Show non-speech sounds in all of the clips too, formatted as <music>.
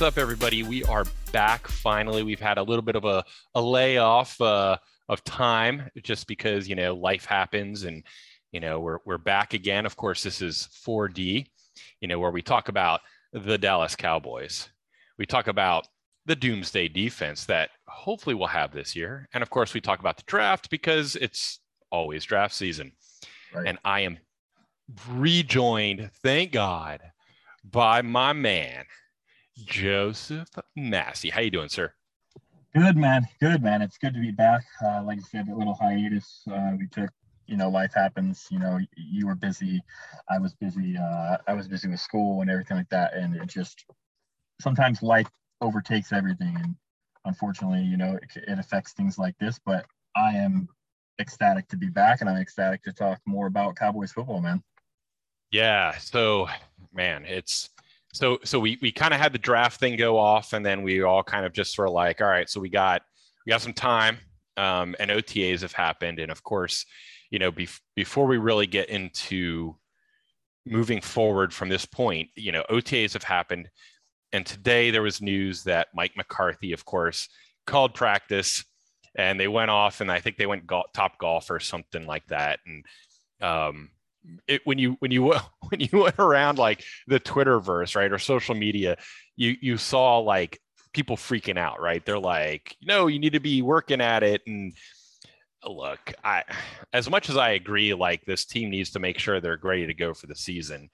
What's up, everybody? We are back finally. We've had a little bit of a, a layoff uh, of time just because, you know, life happens and, you know, we're, we're back again. Of course, this is 4D, you know, where we talk about the Dallas Cowboys. We talk about the doomsday defense that hopefully we'll have this year. And of course, we talk about the draft because it's always draft season. Right. And I am rejoined, thank God, by my man, Joseph Massey. How you doing, sir? Good, man. Good, man. It's good to be back. Uh, like I said, a little hiatus uh, we took. You know, life happens. You know, you were busy. I was busy. Uh, I was busy with school and everything like that. And it just sometimes life overtakes everything. And unfortunately, you know, it, it affects things like this. But I am ecstatic to be back, and I'm ecstatic to talk more about Cowboys football, man. Yeah. So, man, it's so so we we kind of had the draft thing go off and then we all kind of just sort of like all right so we got we got some time um, and otas have happened. And of course you know bef- before we really get into moving forward from this point you know otas have happened. And today there was news that mike mccarthy of course called practice and they went off and i think they went go- top golf or something like that. And um, it, when you when you <laughs> when you went around like the Twitterverse, right, or social media, you you saw like people freaking out, right? They're like, no, you need to be working at it. And look, I as much as I agree, like this team needs to make sure they're ready to go for the season.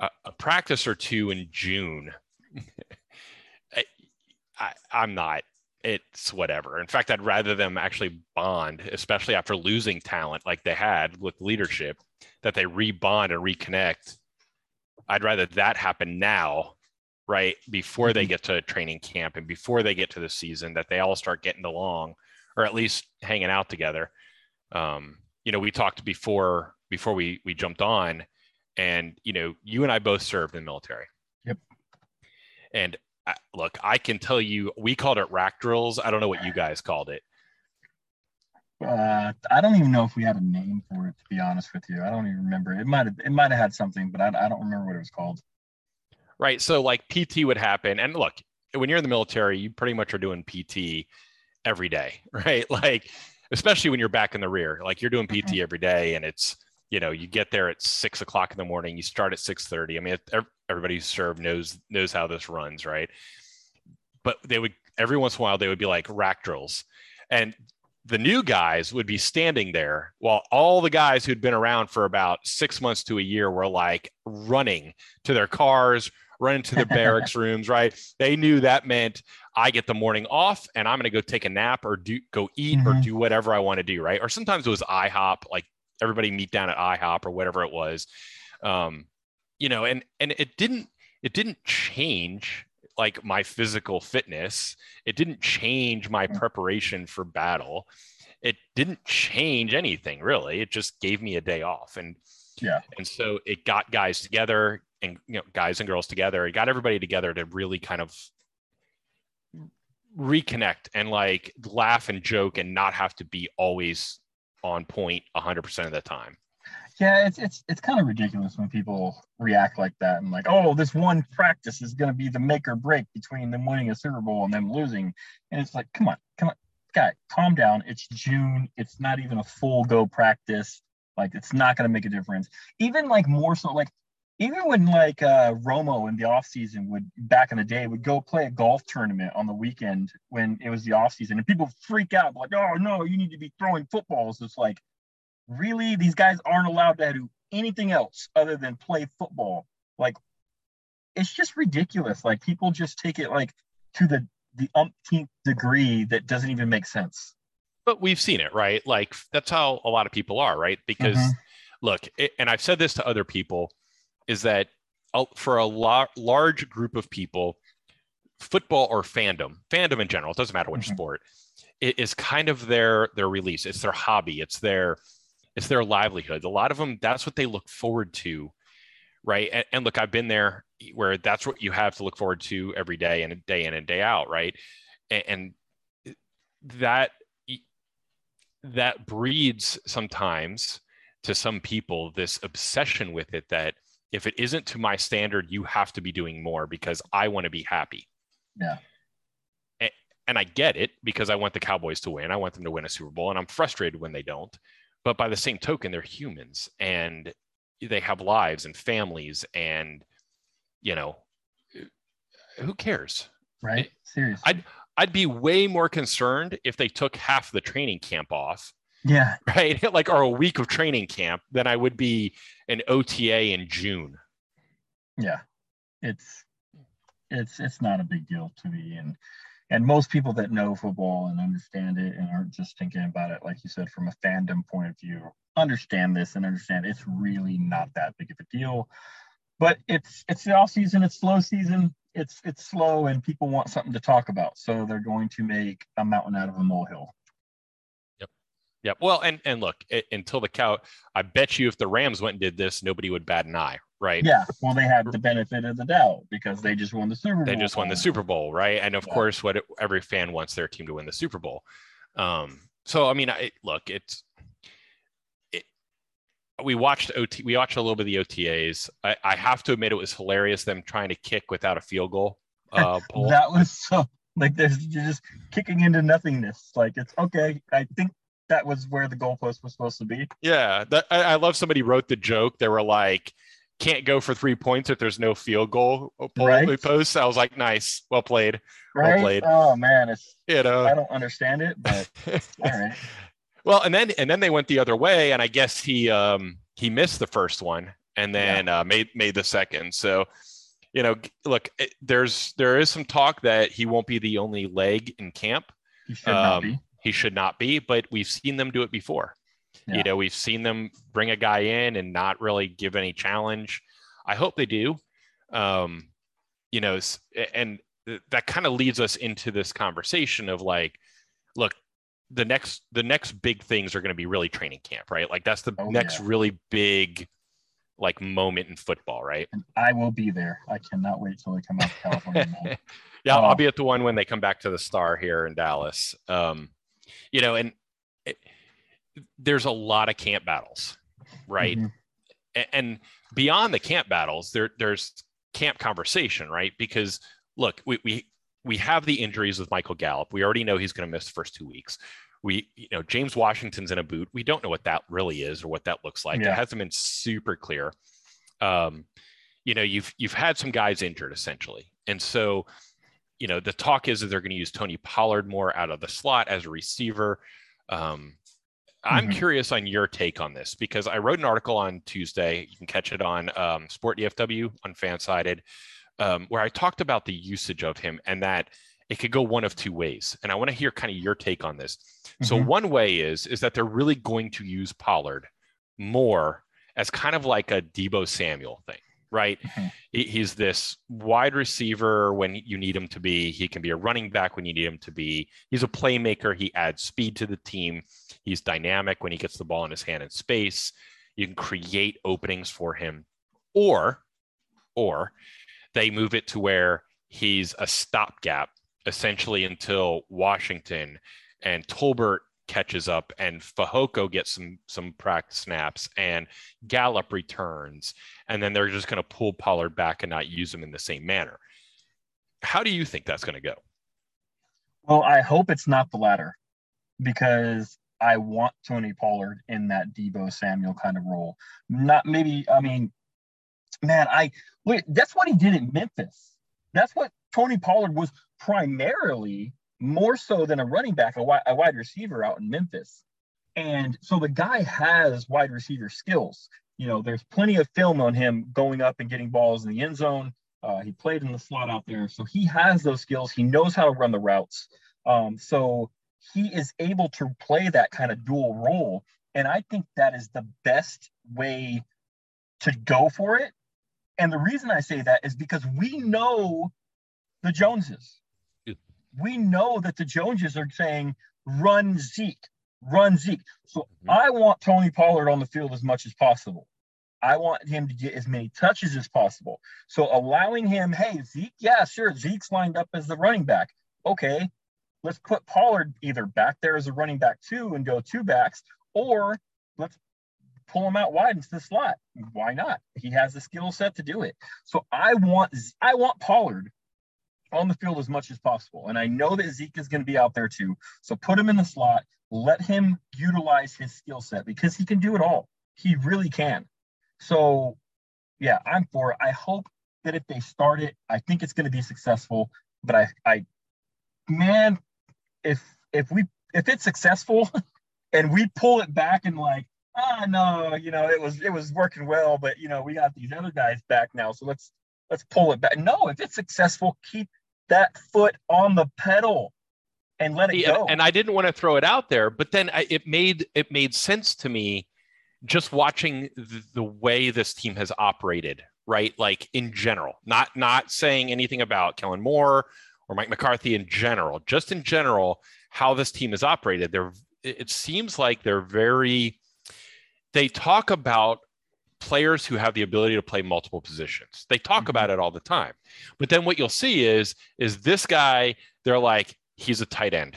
a practice or two in June, <laughs> I, I, I'm not it's whatever. In fact, I'd rather them actually bond, especially after losing talent like they had with leadership, that they rebond and reconnect. I'd rather that happen now, right? Before they mm-hmm. get to training camp and before they get to the season, that they all start getting along or at least hanging out together. Um, you know, we talked before before we we jumped on, and you know, you and I both served in the military. Yep. And look, I can tell you, we called it rack drills. I don't know what you guys called it. Uh, I don't even know if we had a name for it. To be honest with you, I don't even remember. It might have it might have had something, but I, I don't remember what it was called. Right. So like PT would happen, and look, when you're in the military, you pretty much are doing PT every day, <laughs> right? Like, especially when you're back in the rear, like you're doing PT mm-hmm. every day, and it's you know you get there at six o'clock in the morning, you start at six thirty. I mean, everybody who served knows knows how this runs, right? But they would every once in a while they would be like rack drills, and the new guys would be standing there while all the guys who'd been around for about six months to a year were like running to their cars, running to their <laughs> barracks rooms, right? They knew that meant I get the morning off and I'm going to go take a nap or do go eat mm-hmm. or do whatever I want to do, right? Or sometimes it was IHOP, like everybody meet down at IHOP or whatever it was. Um, you know, and and it didn't it didn't change like my physical fitness. It didn't change my mm. preparation for battle. It didn't change anything really. It just gave me a day off. And yeah. And so it got guys together and you know guys and girls together. It got everybody together to really kind of reconnect and like laugh and joke and not have to be always on point 100% of the time. Yeah, it's it's it's kind of ridiculous when people react like that and like, oh, this one practice is going to be the make or break between them winning a Super Bowl and them losing. And it's like, come on, come on, guy, calm down. It's June. It's not even a full go practice. Like, it's not going to make a difference. Even like more so, like even when like uh, Romo in the off season would back in the day would go play a golf tournament on the weekend when it was the off season and people freak out like, oh no, you need to be throwing footballs. It's like really these guys aren't allowed to do anything else other than play football. Like it's just ridiculous. Like people just take it like to the the umpteenth degree that doesn't even make sense. But we've seen it right? Like that's how a lot of people are right? Because mm-hmm. look it, and i've said this to other people is that for a lar- large group of people football or fandom fandom in general it doesn't matter which mm-hmm. sport it is kind of their their release. It's their hobby. It's their it's their livelihood. A lot of them, that's what they look forward to, right? And, and, look, I've been there where that's what you have to look forward to every day and day in and day out, right? And, and that that breeds sometimes to some people this obsession with it that if it isn't to my standard, you have to be doing more because I want to be happy. Yeah. And, and I get it because I want the Cowboys to win. I want them to win a Super Bowl, and I'm frustrated when they don't. But by the same token, they're humans and they have lives and families, and you know, who cares? Right. Seriously. I'd I'd be way more concerned if they took half the training camp off yeah. <laughs> right? <laughs> like, or a week of training camp than I would be an OTA in June. Yeah, it's it's it's not a big deal to me, and and most people that know football and understand it and aren't just thinking about it, like you said, from a fandom point of view, understand this and understand it's really not that big of a deal. But it's it's the off season, it's slow season, it's it's slow, and people want something to talk about, so they're going to make a mountain out of a molehill. Yeah. Well, and and look, it, until the cow, I bet you if the Rams went and did this, nobody would bat an eye, right? Yeah. Well, they had the benefit of the doubt because they just won the Super Bowl. They just won the Super Bowl, right? And of yeah. course, what it, every fan wants their team to win the Super Bowl. Um, so I mean, I, look, it's it, we watched OT, we watched a little bit of the OTAs. I, I have to admit, it was hilarious them trying to kick without a field goal. <laughs> Uh, that was so like there's you're just kicking into nothingness. Like it's okay. I think that was where the goalpost was supposed to be. Yeah, that, I, I, love somebody wrote the joke. They were like, "Can't go for three points if there's no field goal right. post." I was like, "Nice, well played, right? well played." Oh man, it's you know I don't understand it, but <laughs> all right. Well, and then and then they went the other way, and I guess he um he missed the first one and then yeah. uh, made made the second. So you know, look, it, there's there is some talk that he won't be the only leg in camp. He should um, not be he should not be, but we've seen them do it before. Yeah. You know, we've seen them bring a guy in and not really give any challenge. I hope they do. Um, you know, and that kind of leads us into this conversation of like, look, the next the next big things are going to be really training camp, right? Like that's the oh, next yeah. really big like moment in football, right? And I will be there. I cannot wait till they come out to California. <laughs> yeah, I'll be at the one when they come back to the Star here in Dallas. Um, you know, and it, there's a lot of camp battles, right? Mm-hmm. And beyond the camp battles, there there's camp conversation, right? Because look, we we we have the injuries with Michael Gallup. We already know he's going to miss the first two weeks. We, you know, James Washington's in a boot. We don't know what that really is or what that looks like. Yeah. It hasn't been super clear. Um, you know, you've you've had some guys injured essentially, and so you know, the talk is that they're going to use Tony Pollard more out of the slot as a receiver. Um, I'm mm-hmm. curious on your take on this because I wrote an article on Tuesday. You can catch it on um, Sport DFW on Fansided, um, where I talked about the usage of him and that it could go one of two ways. And I want to hear kind of your take on this. Mm-hmm. So one way is is that they're really going to use Pollard more as kind of like a Deebo Samuel thing right? Mm-hmm. He's this wide receiver when you need him to be. He can be a running back when you need him to be. He's a playmaker. He adds speed to the team. He's dynamic when he gets the ball in his hand in space. You can create openings for him. Or, or they move it to where he's a stopgap essentially until Washington and Tolbert catches up and Fehoko gets some some practice snaps and Gallup returns and then they're just going to pull Pollard back and not use him in the same manner. How do you think that's going to go? Well, I hope it's not the latter because I want Tony Pollard in that Deebo Samuel kind of role. Not maybe, I mean, man, I wait, that's what he did in Memphis. That's what Tony Pollard was primarily more so than a running back, a wide, a wide receiver out in Memphis. And so the guy has wide receiver skills. You know, there's plenty of film on him going up and getting balls in the end zone. Uh, he played in the slot out there. So he has those skills. He knows how to run the routes. Um, so he is able to play that kind of dual role. And I think that is the best way to go for it. And the reason I say that is because we know the Joneses we know that the Joneses are saying run Zeke, run Zeke. So mm-hmm. I want Tony Pollard on the field as much as possible. I want him to get as many touches as possible. So allowing him, hey, Zeke, yeah, sure, Zeke's lined up as the running back. Okay, let's put Pollard either back there as a running back two and go two backs, or let's pull him out wide into the slot. Why not? He has the skill set to do it. So I want I want Pollard on the field as much as possible. And I know that Zeke is going to be out there too. So put him in the slot, let him utilize his skill set because he can do it all. He really can. So yeah, I'm for it. I hope that if they start it, I think it's going to be successful. But I, I, man, if if we if it's successful <laughs> and we pull it back and like, ah, oh, no, you know, it was it was working well, but you know, we got these other guys back now, so let's let's pull it back. No, if it's successful, keep that foot on the pedal and let it go. And I didn't want to throw it out there, but then I, it made it made sense to me just watching the, the way this team has operated, right? Like in general, not not saying anything about Kellen Moore or Mike McCarthy in general, just in general, how this team is operated. They're it seems like they're very they talk about players who have the ability to play multiple positions. They talk mm-hmm. about it all the time. But then what you'll see is is this guy, they're like, he's a tight end.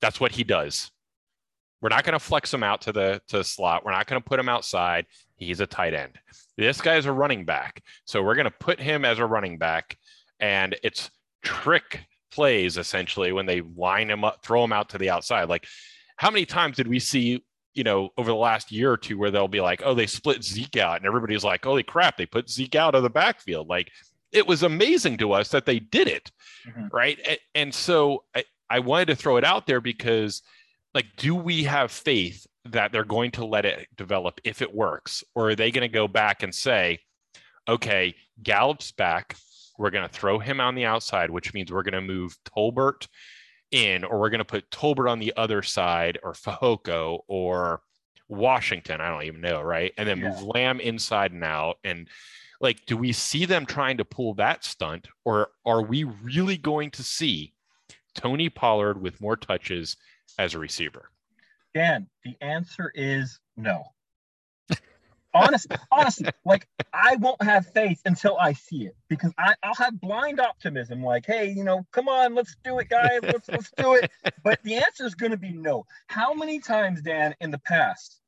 That's what he does. We're not going to flex him out to the to the slot. We're not going to put him outside. He's a tight end. This guy's a running back. So we're going to put him as a running back and it's trick plays essentially when they line him up, throw him out to the outside. Like how many times did we see you know, over the last year or two where they'll be like, oh, they split Zeke out, and everybody's like, holy crap, they put Zeke out of the backfield. Like it was amazing to us that they did it. Mm-hmm. Right. And, and so I, I wanted to throw it out there because, like, do we have faith that they're going to let it develop if it works? Or are they going to go back and say, okay, Gallup's back. We're going to throw him on the outside, which means we're going to move Tolbert in, or we're going to put Tolbert on the other side, or Fehoko, or Washington. I don't even know, right? And then yeah. move Lamb inside and out. And like, do we see them trying to pull that stunt, or are we really going to see Tony Pollard with more touches as a receiver? Dan, the answer is no honestly, honestly, like I won't have faith until I see it because I, I'll have blind optimism, like, hey, you know, come on, let's do it, guys, let's let's do it. <laughs> But the answer is going to be no. How many times, Dan, in the past,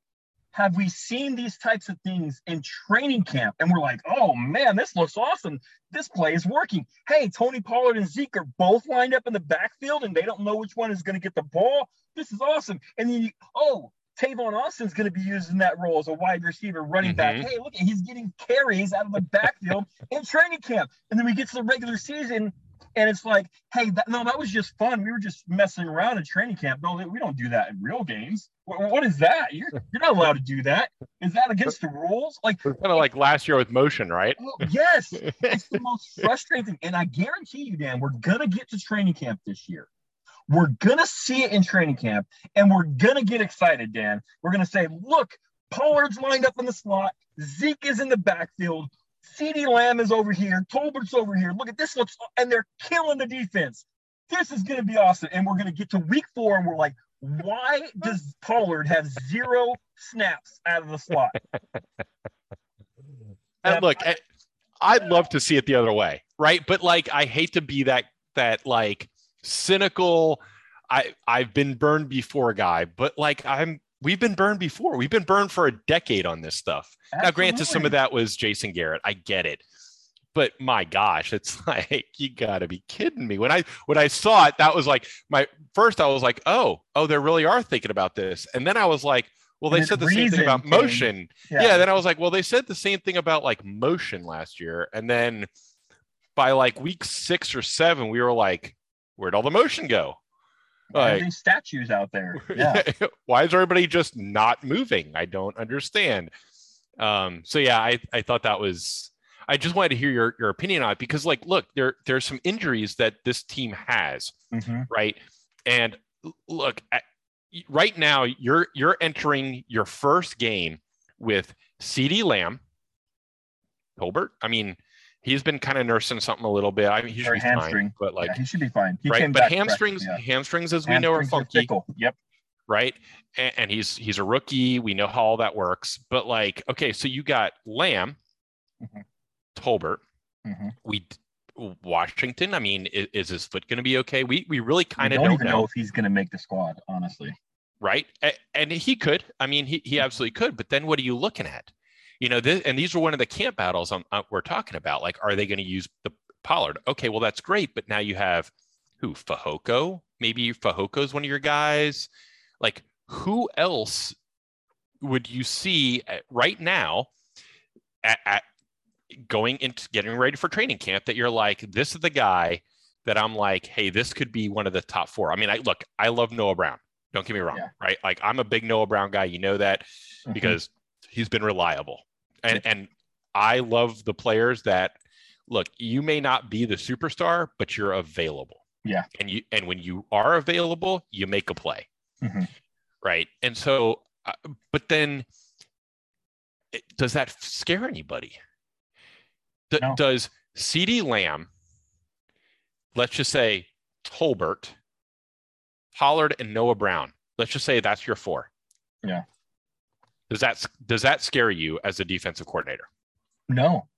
have we seen these types of things in training camp and we're like, oh man, this looks awesome. This play is working. Hey, Tony Pollard and Zeke are both lined up in the backfield and they don't know which one is going to get the ball. This is awesome. And then, you, oh, Tavon Austin's going to be used in that role as a wide receiver, running mm-hmm. back. Hey, look, he's getting carries out of the backfield <laughs> in training camp. And then we get to the regular season, and it's like, hey, that, no, that was just fun. We were just messing around in training camp. No, we don't do that in real games. what, what is that? You're, you're not allowed to do that. Is that against the rules? Like kind of like last year with motion, right? Oh, yes, <laughs> it's the most frustrating thing. And I guarantee you, Dan, we're gonna get to training camp this year. We're going to see it in training camp and we're going to get excited, Dan. We're going to say, look, Pollard's lined up in the slot. Zeke is in the backfield. CeeDee Lamb is over here. Tolbert's over here. Look at this looks, and they're killing the defense. This is going to be awesome. And we're going to get to week four and we're like, why does Pollard have zero snaps out of the slot? <laughs> and look, I, I'd love to see it the other way, right? But like, I hate to be that that like cynical. I I've been burned before, guy, but like I'm we've been burned before. We've been burned for a decade on this stuff. Absolutely. Now, granted, some of that was Jason Garrett. I get it. But my gosh, it's <laughs> like you gotta be kidding me. When I when I saw it, that was like my first I was like, oh, oh, they really are thinking about this. And then I was like, well, they said the same thing about motion. Yeah. yeah. Then I was like, well, they said the same thing about like motion last year. And then by like week six or seven, we were like, where'd all the motion go? Like, these statues out there. <laughs> Yeah. <laughs> why is everybody just not moving? I don't understand. Um, so yeah, I, I thought that was I just wanted to hear your, your opinion on it because like look, there there's some injuries that this team has, mm-hmm. right? And look, at, right now you're you're entering your first game with CeeDee Lamb, Tolbert. I mean, he's been kind of nursing something a little bit. I mean, he should or be hamstring. fine, but like yeah, he should be fine. He right, but hamstrings, yeah. hamstrings, as hamstrings we know, are funky. Are yep. Right, and, and, he's he's a rookie. We know how all that works. But like, okay, so you got Lamb, mm-hmm. Tolbert. Mm-hmm. We Washington. I mean, is, is his foot going to be okay? We we really kind of don't, don't know. know if he's going to make the squad. Honestly, right? And he could. I mean, he, he absolutely could. But then what are you looking at? You know, this, and these are one of the camp battles I'm, uh, we're talking about. Like, are they going to use the Pollard? Okay, well, that's great. But now you have who? Fehoko Maybe Fehoko is one of your guys. Like, who else would you see right now at, at going into getting ready for training camp that you're like, this is the guy that I'm like, hey, this could be one of the top four. I mean, I look, I love Noah Brown. Don't get me wrong, yeah. right? Like I'm a big Noah Brown guy. You know that mm-hmm. because he's been reliable. And and I love the players that look, you may not be the superstar, but you're available. Yeah. And you and when you are available, you make a play. Mm-hmm. Right? And so uh, but then does that scare anybody? No. Does CeeDee Lamb let's just say Tolbert Pollard and Noah Brown. Let's just say that's your four. Yeah. Does that does that scare you as a defensive coordinator? No,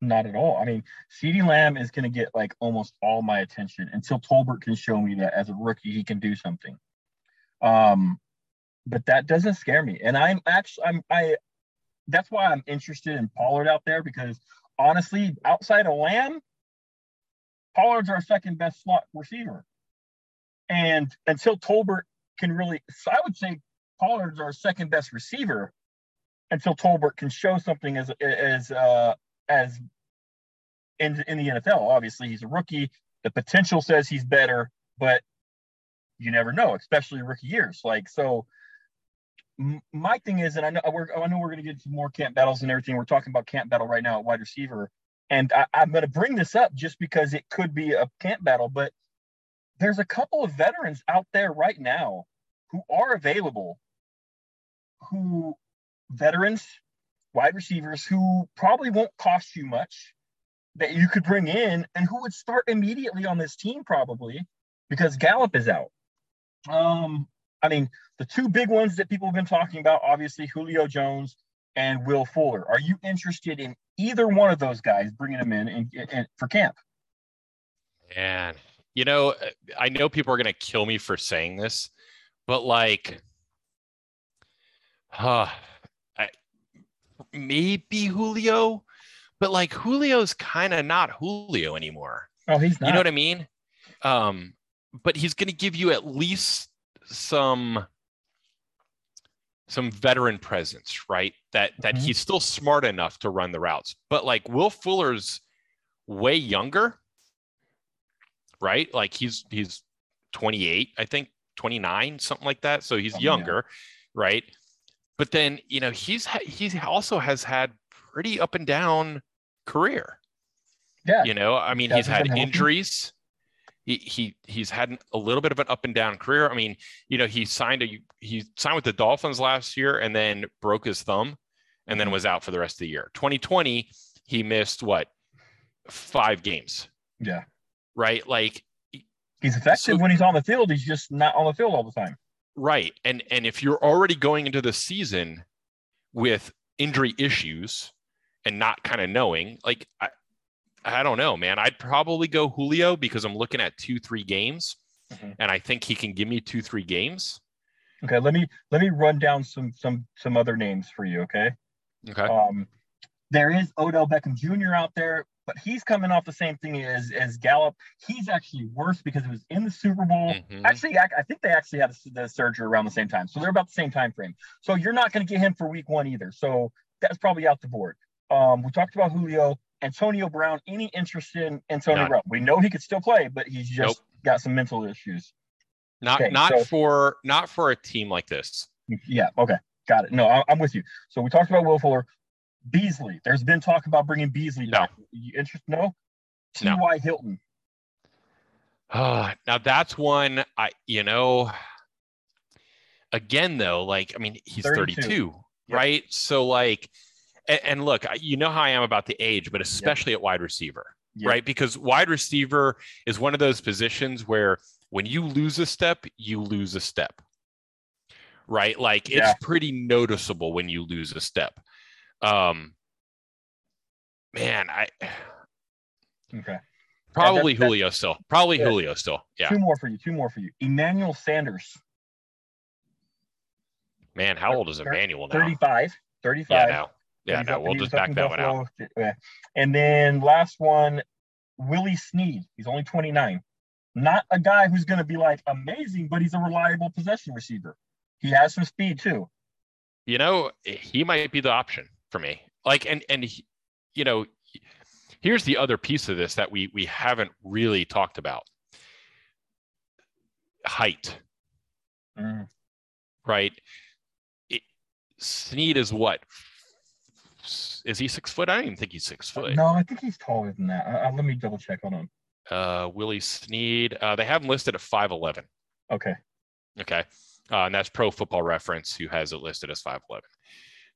not at all. I mean, CeeDee Lamb is going to get like almost all my attention until Tolbert can show me that as a rookie he can do something. Um, but that doesn't scare me, and I'm actually I'm I. That's why I'm interested in Pollard out there because honestly, outside of Lamb, Pollard's our second best slot receiver. And until Tolbert can really, so I would say Pollard's our second best receiver until Tolbert can show something as as uh, as in in the NFL. Obviously, he's a rookie. The potential says he's better, but you never know, especially rookie years. Like so, my thing is, and I know we're I know we're going to get to more camp battles and everything. We're talking about camp battle right now at wide receiver, and I, I'm going to bring this up just because it could be a camp battle, but there's a couple of veterans out there right now who are available who veterans wide receivers who probably won't cost you much that you could bring in and who would start immediately on this team probably because Gallup is out. Um, I mean, the two big ones that people have been talking about, obviously Julio Jones and Will Fuller. Are you interested in either one of those guys bringing them in and, and for camp? Man, you know, I know people are going to kill me for saying this, but like, huh, I, maybe Julio, but like Julio's kind of not Julio anymore. Oh, he's not. You know what I mean? Um, but he's going to give you at least some some veteran presence, right? That that mm-hmm. he's still smart enough to run the routes. But like Will Fuller's way younger right? Like he's he's 28, I think 29, something like that. So he's oh, younger, yeah. right? But then you know he's he also has had pretty up and down career. Yeah, you know, I mean, he's had injuries. He, he he's had a little bit of an up and down career. I mean, you know, he signed a he signed with the Dolphins last year and then broke his thumb and then mm-hmm. was out for the rest of the year. 2020, he missed what five games. Yeah right? Like he's effective so, when he's on the field. He's just not on the field all the time. Right. And and if you're already going into the season with injury issues and not kind of knowing, like I, I don't know, man. I'd probably go Julio because I'm looking at two, three games, mm-hmm. and I think he can give me two, three games. Okay, let me let me run down some some some other names for you. Okay. Okay. Um, there is Odell Beckham Jr. out there but he's coming off the same thing as as Gallup. He's actually worse because it was in the Super Bowl. Mm-hmm. Actually, I, I, think they actually had the surgery around the same time, so they're about the same time frame. So you're not going to get him for Week One either. So that's probably out the board. Um, we talked about Julio, Antonio Brown. Any interest in Antonio Brown? We know he could still play, but he's just nope. got some mental issues. Not okay, not so, for not for a team like this. Yeah. Okay. Got it. No, I, I'm with you. So we talked about Will Fuller. Beasley. There's been talk about bringing Beasley no. back. You interested? No. T.Y. No. Hilton. Uh, <sighs> now that's one I, you know, again though, like I mean, he's 32, 32 yep. right? So like, and, and, look, you know how I am about the age, but especially yep. at wide receiver, yep. right? Because wide receiver is one of those positions where when you lose a step, you lose a step, right? Like it's pretty noticeable when you lose a step. Um, man, I okay. Probably yeah, Julio still. Probably yeah. Julio still. Yeah. Two more for you. Two more for you. Emmanuel Sanders. Man, how old is Emmanuel now? 35. 35. Yeah, no. Yeah, He's no, up- we'll just back that one out. And then last one, Willie Snead. He's only 29. Not a guy who's going to be like amazing, but he's a reliable possession receiver. He has some speed too. You know, he might be the option for me. Like, and and you know, here's the other piece of this that we we haven't really talked about. Height, Mm. right? It, Snead is what? Is he six foot? I don't even think he's six foot. No, I think he's taller than that. Uh, uh, let me double check. Hold on. Uh, Willie Snead. Uh, they have him listed at five eleven. Okay. Okay. Uh, and that's Pro Football Reference, who has it listed as 5'11.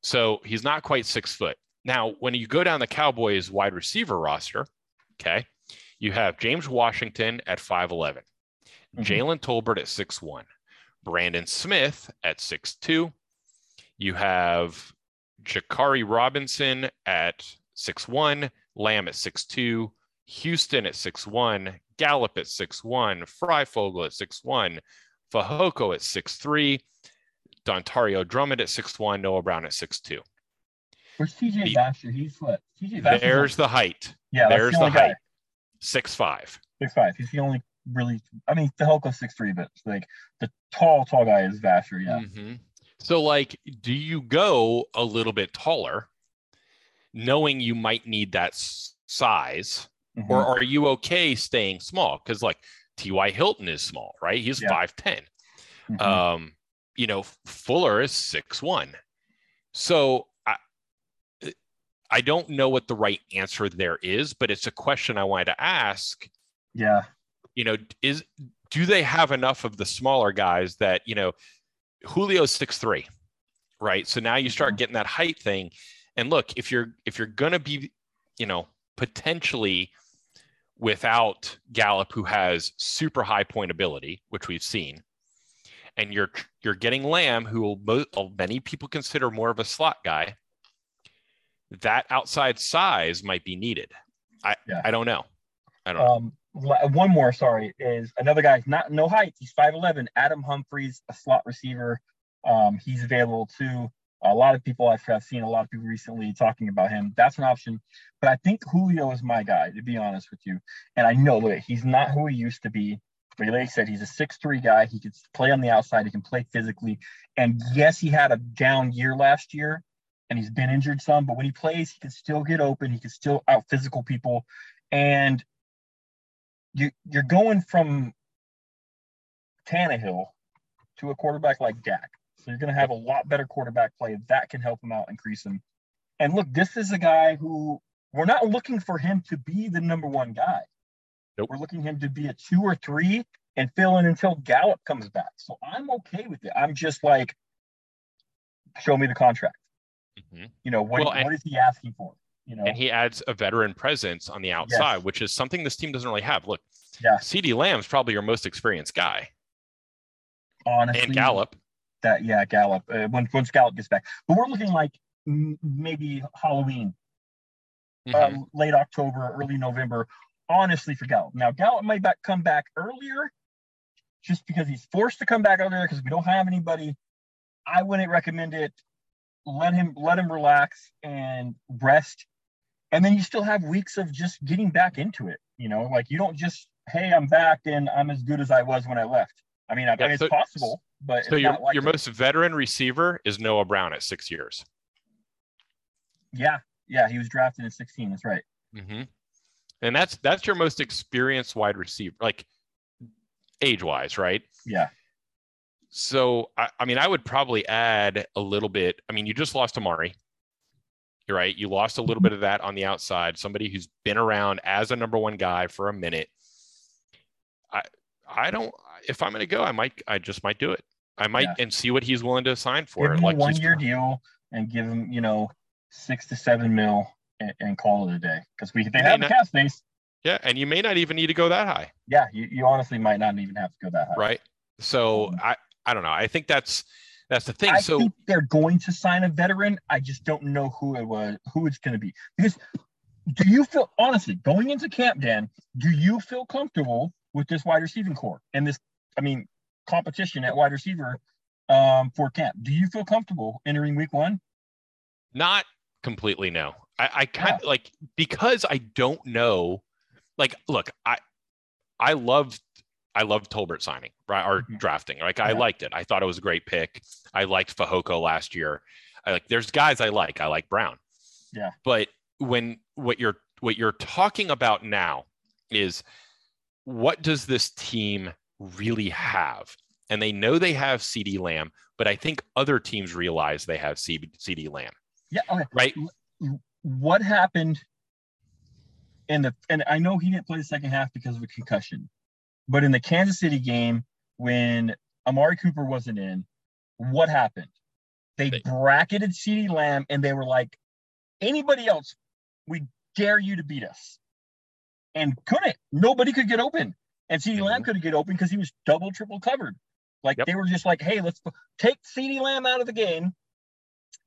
So he's not quite six foot. Now, when you go down the Cowboys wide receiver roster, okay, you have James Washington at 5'11, Mhm. Jalen Tolbert at 6'1, Brandon Smith at 6'2. You have Jaquarii Roberson at 6'1, Lamb at 6'2, Houston at 6'1, Gallup at 6'1, Fryfogle at 6'1, Fehoko at 6'3, Dontario Drummond at 6'1, Noah Brown at 6'2. Where's TJ The- Vasher? He's what? TJ. There's the height. yeah. there's the the, guy. height. 6'5. Six five. He's the only really. I mean, the Hulk's six three, but like the tall, tall guy is Vasher. Yeah. Mhm. So, like, do you go a little bit taller, knowing you might need that size, Mhm. or are you okay staying small? Because, like, T.Y. Hilton is small, right? He's Yeah. 5'10. Mhm. Um, you know, Fuller is six one. So I I don't know what the right answer there is, but it's a question I wanted to ask. yeah. You know, is do they have enough of the smaller guys that, you know, Julio's six three, right? So now you start Mhm. getting that height thing. And look, if you're if you're gonna be, you know, potentially without Gallup, who has super high point ability, which we've seen, and you're you're getting Lamb, who will uh, many people consider more of a slot guy. That outside size might be needed. I Yeah. I don't know. I don't. know. Um, la- one more, sorry, is another guy, not no height. He's 5'11. Adam Humphries, a slot receiver. Um, he's available too. A lot of people I've, I've seen a lot of people recently talking about him. That's an option. But I think Julio is my guy, to be honest with you. And I know look, he's not who he used to be. But like I said, he's a six-three guy. He can play on the outside. He can play physically. And yes, he had a down year last year, and he's been injured some. But when he plays, he can still get open. He can still out physical people. And you you're going from Tannehill to a quarterback like Dak. So you're going to have a lot better quarterback play that can help him out, increase him. And look, this is a guy who we're not looking for him to be the number one guy. Nope. We're looking him to be a two or three and fill in until Gallup comes back. So I'm okay with it. I'm just like, show me the contract. Mhm. You know, what, Well, and- what is he asking for? You know, and he adds a veteran presence on the outside, Yes. which is something this team doesn't really have. Look, Yeah. CeeDee Lamb's probably your most experienced guy, honestly, and Gallup. that yeah Gallup uh, when once Gallup gets back. But we're looking like mm, maybe Halloween, Mhm. uh, late October, early November. Honestly, for Gallup. Now Gallup might back come back earlier, just because he's forced to come back earlier because we don't have anybody. I wouldn't recommend it. Let him let him relax and rest, and then you still have weeks of just getting back into it. You know, like you don't just hey I'm back and I'm as good as I was when I left. I mean, I, Yeah, I mean so- it's possible, but so your your most veteran receiver is Noah Brown at six years. Yeah, yeah, he was drafted in 16. That's right. hmm And that's that's your most experienced wide receiver, like age wise, right? Yeah, So I, I mean, I would probably add a little bit. I mean, you just lost Amari. You're right. You lost a little bit of that on the outside. Somebody who's been around as a number one guy for a minute. I I don't. If I'm going to go, I might. I just might do it. I might Yeah. and see what he's willing to sign give for. him Like a one year deal and give him, you know, six to seven mil and, and call it a day because we they have the not- cap space. Yeah, and you may not even need to go that high, Yeah, you, you honestly might not even have to go that high. right? So Um, I I don't know. I think that's that's the thing. I so think they're going to sign a veteran. I just don't know who it was, who it's going to be. Because do you feel honestly going into camp, Dan? Do you feel comfortable with this wide receiving core and this? I mean, competition at wide receiver um, for camp. Do you feel comfortable entering week one? Not completely. No, I, I kind of like because I don't know. Like, look, I I loved I loved Tolbert signing right or Mhm. drafting. Like I liked it. I thought it was a great pick. I liked Fehoko last year. I like there's guys I like. I like Brown. Yeah. But when what you're what you're talking about now is what does this team really have? And they know they have CeeDee Lamb, but I think other teams realize they have CeeDee, CeeDee Lamb, Yeah. Okay. right? What happened in the and I know he didn't play the second half because of a concussion, but in the Kansas City game when Amari Cooper wasn't in, what happened? They bracketed CeeDee Lamb and they were like, anybody else, we dare you to beat us. And couldn't. Nobody could get open. And CeeDee Lamb Mhm. couldn't get open because he was double, triple covered. Like Yep. they were just like, hey, let's take CeeDee Lamb out of the game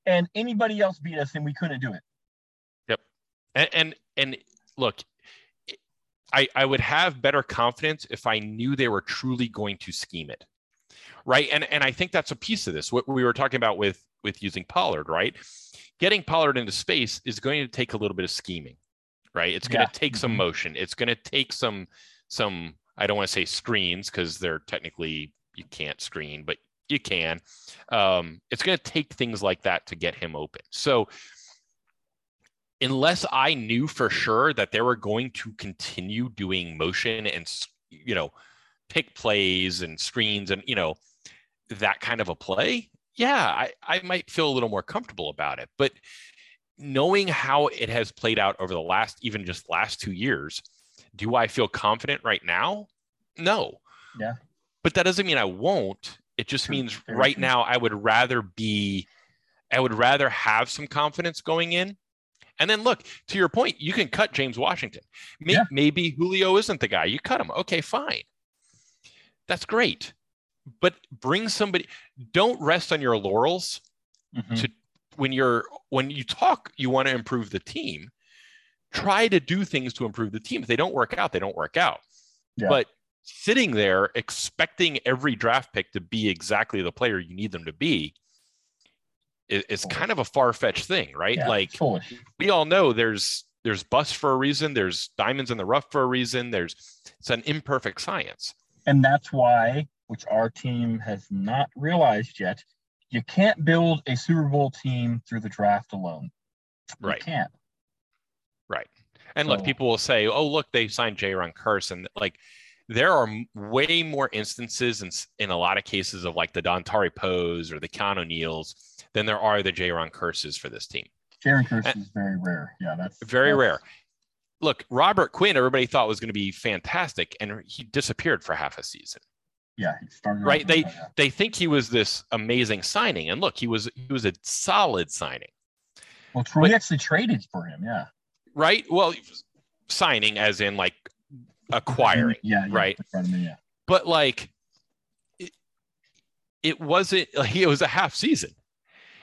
and anybody else beat us and we couldn't do it. And and, and look I, I would have better confidence if I knew they were truly going to scheme it. Right. And and I think that's a piece of this. What we were talking about with with using Pollard, right? Getting Pollard into space is going to take a little bit of scheming, right? It's going Yeah. to take some Mhm. motion. It's going to take some some I don't want to say screens because they're technically you can't screen, but you can. Um, it's going to take things like that to get him open. So unless I knew for sure that they were going to continue doing motion and you know pick plays and screens and you know that kind of a play, yeah, I, I might feel a little more comfortable about it. But knowing how it has played out over the last even just last two years, do I feel confident right now? No. Yeah. But that doesn't mean I won't. It just means right now I would rather be I would rather have some confidence going in. And then look, to your point, you can cut James Washington. May- Yeah. Maybe Julio isn't the guy. You cut him. Okay, fine. That's great. But bring somebody, don't rest on your laurels Mhm. when you're when you talk you want to improve the team try to do things to improve the team if they don't work out they don't work out Yeah. but sitting there expecting every draft pick to be exactly the player you need them to be is, is kind of a far-fetched thing right Yeah, like foolish. we all know there's there's bust for a reason there's diamonds in the rough for a reason there's it's an imperfect science And that's why, which our team has not realized yet, you can't build a Super Bowl team through the draft alone. You Right. can't. Right and look, people will say, "Oh, look, they signed Jayron Kearse," and like there are way more instances in in a lot of cases of like the Dontari Poes or the Keanu O'Neals than there are the Jayron Kearses for this team. Jayron Kearse And- is very rare. Yeah, that's Very that's- rare. Look, Robert Quinn, everybody thought was going to be fantastic, and he disappeared for half a season. Yeah, he started Right, they- that, They think he was this amazing signing, and look, he was he was a solid signing. Well, Troy actually traded for him. Yeah, Right? Well, signing as in like acquiring. Yeah, yeah right. in front of me, yeah. but like it, it wasn't like it was a half season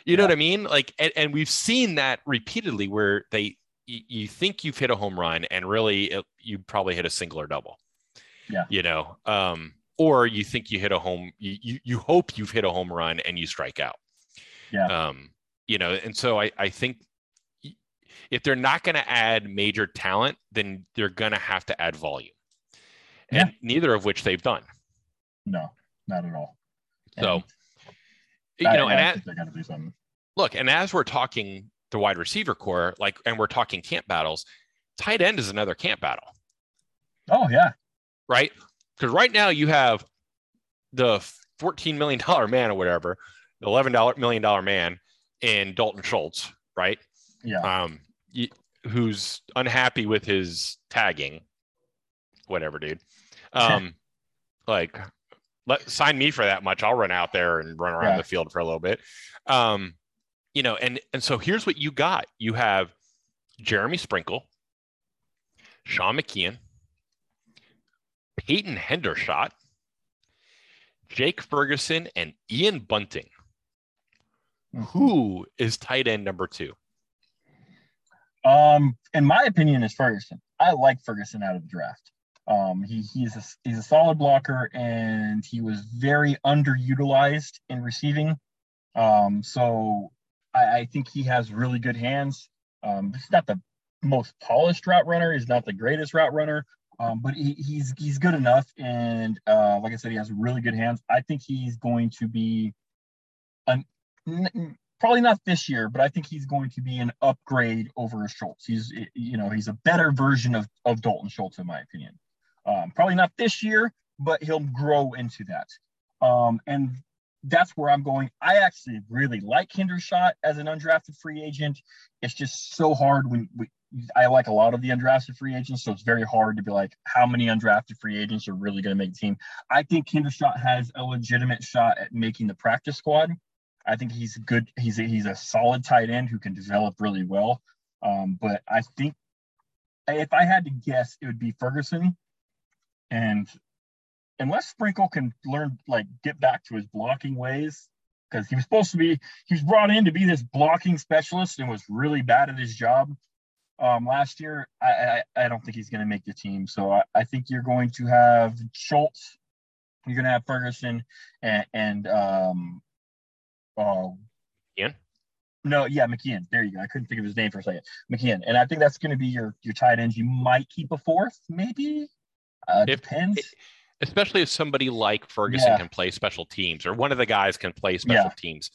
you know Yeah. what i mean like and, and we've seen that repeatedly where they you, you think you've hit a home run and really it, you probably hit a single or double Yeah. you know um or you think you hit a home you, you you hope you've hit a home run and you strike out Yeah. um you know and so i i think if they're not going to add major talent then they're going to have to add volume and neither of which they've done No, not at all. So, And you know, I and at, think they got to do something. Look, and as we're talking the wide receiver core, like, and we're talking camp battles, tight end is another camp battle, Oh yeah, right? Because right now you have the $14 million man or whatever, the $11 million man in Dalton Schultz, right? yeah. Um, who's unhappy with his tagging, whatever, dude. <laughs> Um, like, let sign me for that much. I'll run out there and run around Yeah. the field for a little bit. Um, you know, and and so here's what you got. You have Jeremy Sprinkle, Sean McKeon, Peyton Hendershot, Jake Ferguson, and Ian Bunting. Who is tight end number two? Um, in my opinion, is Ferguson. I like Ferguson out of the draft. Um, he he's a he's a solid blocker, and he was very underutilized in receiving. Um, so I, I think he has really good hands. Um, he's not the most polished route runner. He's not the greatest route runner, um, but he, he's he's good enough. And uh, like I said, he has really good hands. I think he's going to be an n- probably not this year, but I think he's going to be an upgrade over Schultz. He's you know he's a better version of of Dalton Schultz in my opinion. Um, probably not this year, but he'll grow into that. Um, and that's where I'm going. I actually really like Hendershot as an undrafted free agent. It's just so hard when we, I like a lot of the undrafted free agents, so it's very hard to be like how many undrafted free agents are really going to make the team. I think Hendershot has a legitimate shot at making the practice squad. I think he's good. He's a, he's a solid tight end who can develop really well. Um, but I think if I had to guess, it would be Ferguson. And unless Sprinkle can learn, like, get back to his blocking ways, because he was supposed to be, he was brought in to be this blocking specialist and was really bad at his job um, last year. I, I, I don't think he's going to make the team. So I, I think you're going to have Schultz, you're going to have Ferguson, and, and um, uh, Ian? No, yeah, McKeon. There you go. I couldn't think of his name for a second. McKeon, and I think that's going to be your your tight ends. You might keep a fourth, maybe. Uh, If- depends. Especially if somebody like Ferguson Yeah. can play special teams or one of the guys can play special Yeah. teams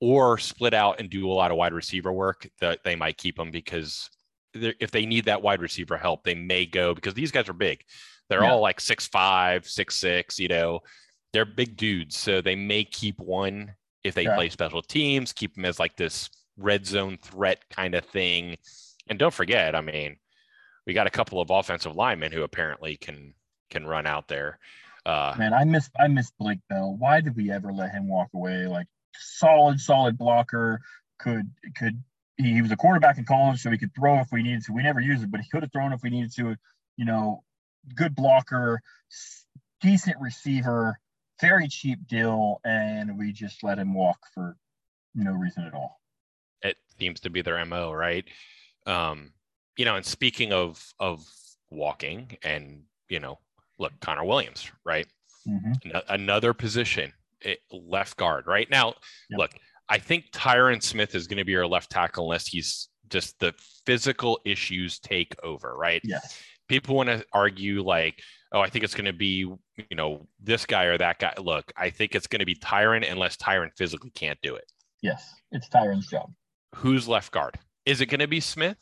or split out and do a lot of wide receiver work that they might keep them because if they need that wide receiver help they may go because these guys are big they're Yeah. all like six five six six you know they're big dudes so they may keep one if they Yeah. play special teams keep them as like this red zone threat kind of thing and don't forget i mean we got a couple of offensive linemen who apparently can can run out there. Uh, Man, I miss I miss Blake Bell. Why did we ever let him walk away? Like solid, solid blocker. Could could he, he was a quarterback in college, so he could throw if we needed to. We never used it, but he could have thrown if we needed to. You know, good blocker, decent receiver, very cheap deal, and we just let him walk for no reason at all. it seems to be their mo, right? Um, you know, and speaking of of walking, and you know, look, Connor Williams, right? Mhm. Ano- Another position, it, left guard, right now. Yep. Look, I think Tyron Smith is going to be our left tackle unless he's just the physical issues take over, right? Yes. people want to argue like, oh, I think it's going to be, you know, this guy or that guy. Look, I think it's going to be Tyron unless Tyron physically can't do it. Yes. It's Tyron's job. Who's left guard? Is it going to be Smith?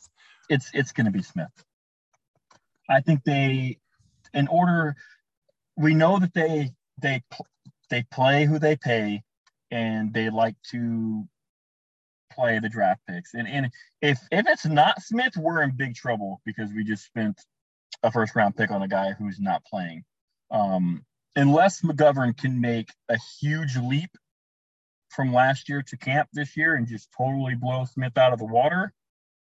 it's it's going to be Smith. I think they, in order, we know that they they they play who they pay, and they like to play the draft picks. And and if if it's not Smith, we're in big trouble because we just spent a first round pick on a guy who's not playing. Um, unless McGovern can make a huge leap from last year to camp this year and just totally blow Smith out of the water,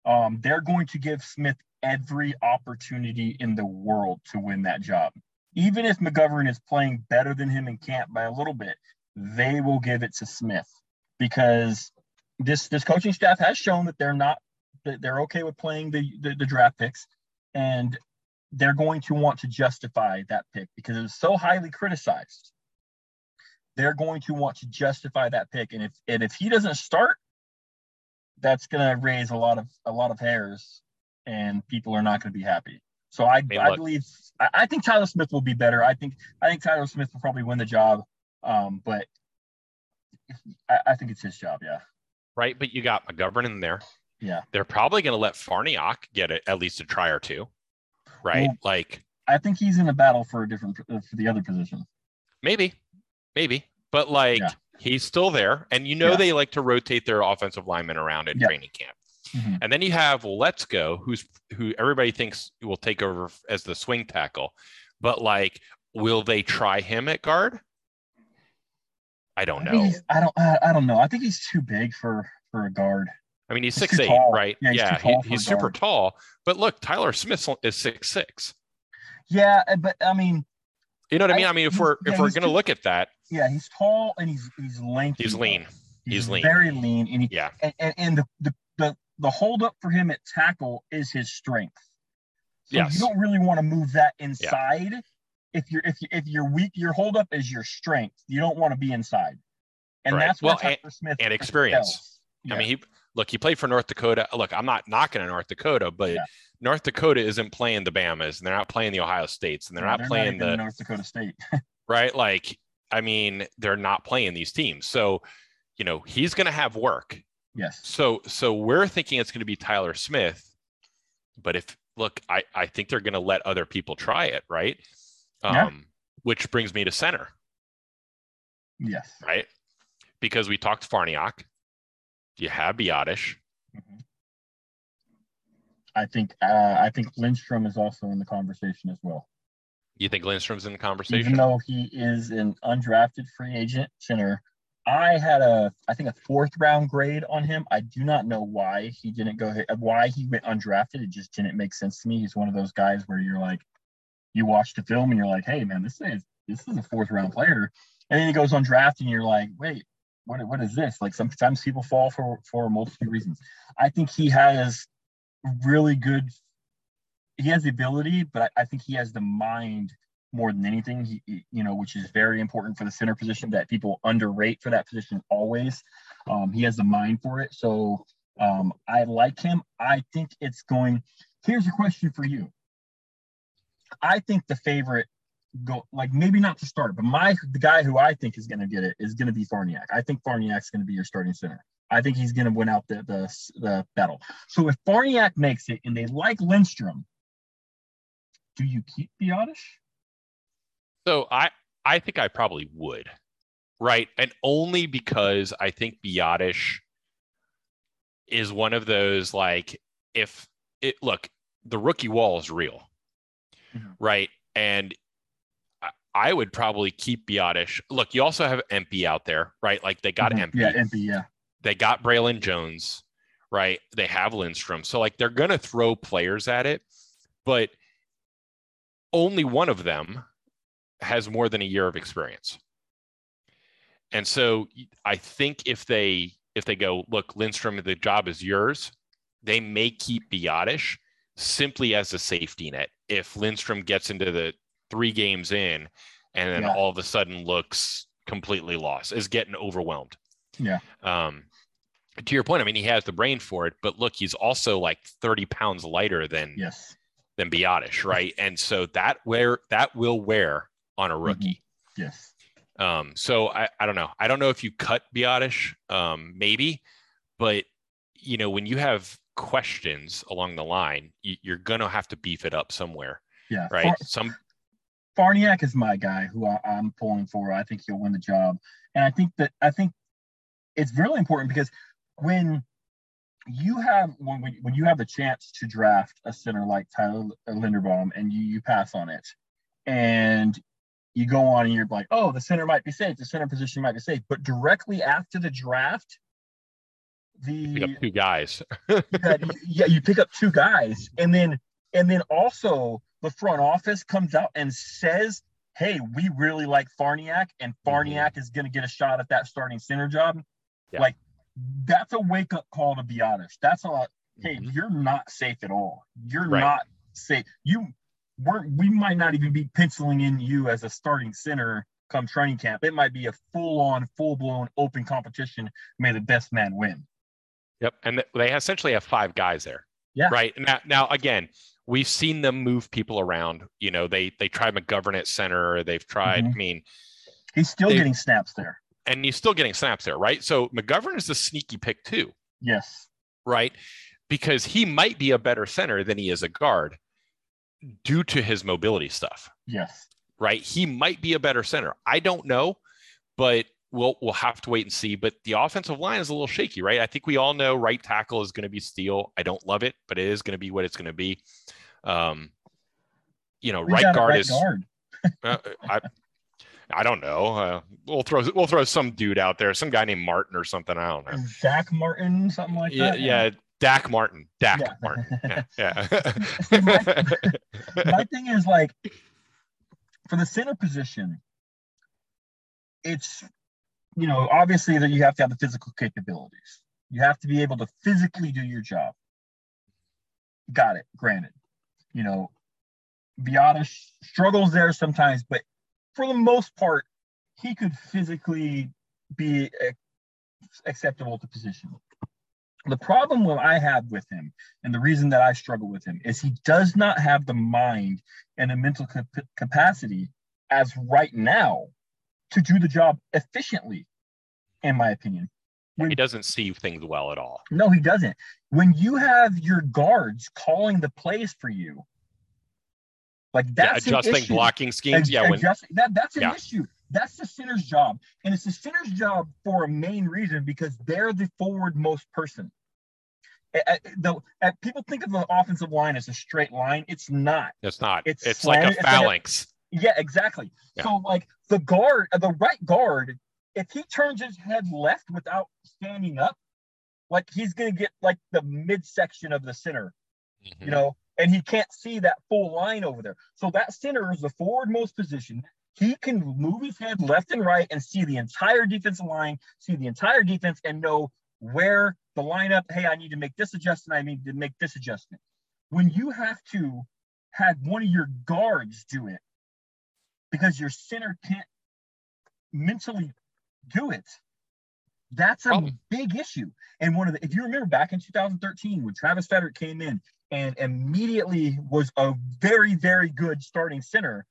um, they're going to give Smith every opportunity in the world to win that job. Even if McGovern is playing better than him in camp by a little bit, they will give it to Smith because this this coaching staff has shown that they're not that they're okay with playing the, the the draft picks and they're going to want to justify that pick because it was so highly criticized. They're going to want to justify that pick, and if and if he doesn't start, that's to raise a lot of a lot of hairs, and people are not going to be happy. So I, mean, I believe I, I think Tyler Smith will be better. I think I think Tyler Smith will probably win the job, um, but I, I think it's his job. Yeah, Right. But you got McGovern in there. yeah. They're probably going to let Farniok get it, at least a try or two. Right. Well- like I think he's in a battle for a different uh, for the other position. maybe, maybe, but like Yeah. he's still there. And you know, Yeah. they like to rotate their offensive linemen around in Yeah. training camp. Mhm. And then you have Waletzko, who's who everybody thinks will take over as the swing tackle. But like, will they try him at guard? I don't know. he's, I don't I, I don't know. I think he's too big for for a guard. I mean, he's he's six eight, tall. right? Yeah, he's Yeah, he, he's super guard. tall. But look, Tyler Smith is six six. Yeah, uh, but I mean, You know what I I- mean? I mean, if we're yeah, if we're gonna too- look at that, yeah, he's tall and he's he's lengthy. he's lean. He's lean. very lean, and he Yeah, and, and, and the, the the the hold up for him at tackle is his strength. So Yes. you don't really want to move that inside. If you're if you if you're weak, your holdup is your strength. You don't want to be inside. And Right. that's what Well, Tyler Smith and experience. Yeah. I mean, he look, he played for North Dakota. Look, I'm not knocking on North Dakota, but Yeah. North Dakota isn't playing the Bamas and they're not playing the Ohio States and they're Yeah, not playing even the North Dakota State. <laughs> right? Like, I mean, they're not playing these teams. So, you know, he's going to have work. Yes. So, so we're thinking it's going to be Tyler Smith. But if, look, I, I think they're going to let other people try it, right? Yeah. Um, which brings me to center, Yes. right? Because we talked Farniok. You have Biadasz. Mhm. I think uh, I think Lindstrom is also in the conversation as well. You think Lindstrom's in the conversation? Even though he is an undrafted free agent center, I had a I think a fourth round grade on him. I do not know why he didn't go why he went undrafted. It just didn't make sense to me. He's one of those guys where you're like, you watch the film and you're like, hey man, this is this is a fourth round player, and then he goes undrafted and you're like, wait, what what is this? Like sometimes people fall for for of reasons. I think he has really good. He has the ability, but I, I think he has the mind more than anything. He, he- you know, which is very important for the center position that people underrate for that position always. Um, he has the mind for it, so um, I like him. I think it's going. Here's a question for you. I think the favorite go like maybe not to start, but my the guy who I think is going to get it is going to be Farniok. I think Farniok's going to be your starting center. I think he's going to win out the, the the battle. So if Farniok makes it and they like Lindstrom, do you keep Biadasz? So I I think I probably would, right? And only because I think Biadasz is one of those like if it look the rookie wall is real, Mhm. right? And I- would probably keep Biadasz. Look, you also have MP out there, right? Like they got. MP, Yeah, MP. Yeah. they got Braylon Jones, right? They have Lindstrom, so like they're gonna throw players at it, but only one of them has more than a year of experience. And so I think if they if they go, look, Lindstrom, the job is yours, they may keep Biadasz simply as a safety net. If Lindstrom gets into the three games in and then Yeah. all of a sudden looks completely lost, is getting overwhelmed. Yeah. Um, to your point, I mean, he has the brain for it, but look, he's also like 30 pounds lighter than Yes. than Biadasz, right? And so that wear that will wear on a rookie. Yes. Um, so I, I don't know. I don't know if you cut Biadasz, um, maybe, but you know, when you have questions along the line, you, you're gonna have to beef it up somewhere, Yeah. right? Far- Some Farniok is my guy who I, I'm pulling for. I think he'll win the job, and I think that I think it's really important because when you have when when when you have the chance to draft a center like Tyler Linderbaum and you you pass on it, and you go on and you're like, oh, the center might be safe, the center position might be safe, but directly after the draft, pick the up two guys. <laughs> that you- yeah, you pick up two guys, and then and then also the front office comes out and says, "Hey, we really like Farniok, and Farniok is going to get a shot at that starting center job." Yeah. Like that's a wake up call to be honest. That's a hey, Mhm. you're not safe at all. You're Right. not safe. You we're we might not even be penciling in you as a starting center come training camp. It might be a full on, full blown open competition. May the best man win. Yep. And they essentially have five guys there. Yeah. Right. Now, now again, we've seen them move people around. You know, they they tried McGovern at center. They've tried. Mhm. I mean, He's still They- getting snaps there. and he's still getting snaps there, right? So McGovern is the sneaky pick too, Yes. right? Because he might be a better center than he is a guard due to his mobility stuff, Yes. right? He might be a better center. I don't know, but we'll we'll have to wait and see. But the offensive line is a little shaky, right? I think we all know right tackle is going to be Steele. I don't love it, but it is going to be what it's going to be. Um, you know, right got a guard is guard. <laughs> uh, I, I don't know. Uh, we'll throw we'll throw some dude out there, some guy named Martin or something. I don't know. Zach Martin, something like yeah, that. yeah, Dak Martin, Dak Yeah. Martin. Yeah, <laughs> See, yeah. my, <laughs> my thing is like for the center position, it's you know obviously that you have to have the physical capabilities. You have to be able to physically do your job. Got it. Granted, you know Viada struggles there sometimes, but for the most part, he could physically be acceptable to position. The problem what I have with him, and the reason that I struggle with him, is he does not have the mind and the mental cap- capacity as right now to do the job efficiently, in my opinion. When, he doesn't see things well at all. No, he doesn't. When you have your guards calling the plays for you, like that's yeah, adjusting blocking schemes. yeah, when, that that's an yeah. issue. That's the center's job, and it's the center's job for a main reason because they're the forward most person. Though people think of the offensive line as a straight line, it's not. It's not. It's, it's like a phalanx. Like a, yeah, exactly. Yeah. So like the guard, uh, the right guard, if he turns his head left without standing up, like he's gonna get like the midsection of the center, mm-hmm. you know, and he can't see that full line over there. So that center is the forward most position he can move his head left and right and see the entire defensive line, see the entire defense, and know where the lineup, hey, I need to make this adjustment, I need to make this adjustment. When you have to have one of your guards do it because your center can't mentally do it, that's a big issue. And one of the, if you remember back in 2013 when Travis Frederick came in and immediately was a very, very good starting center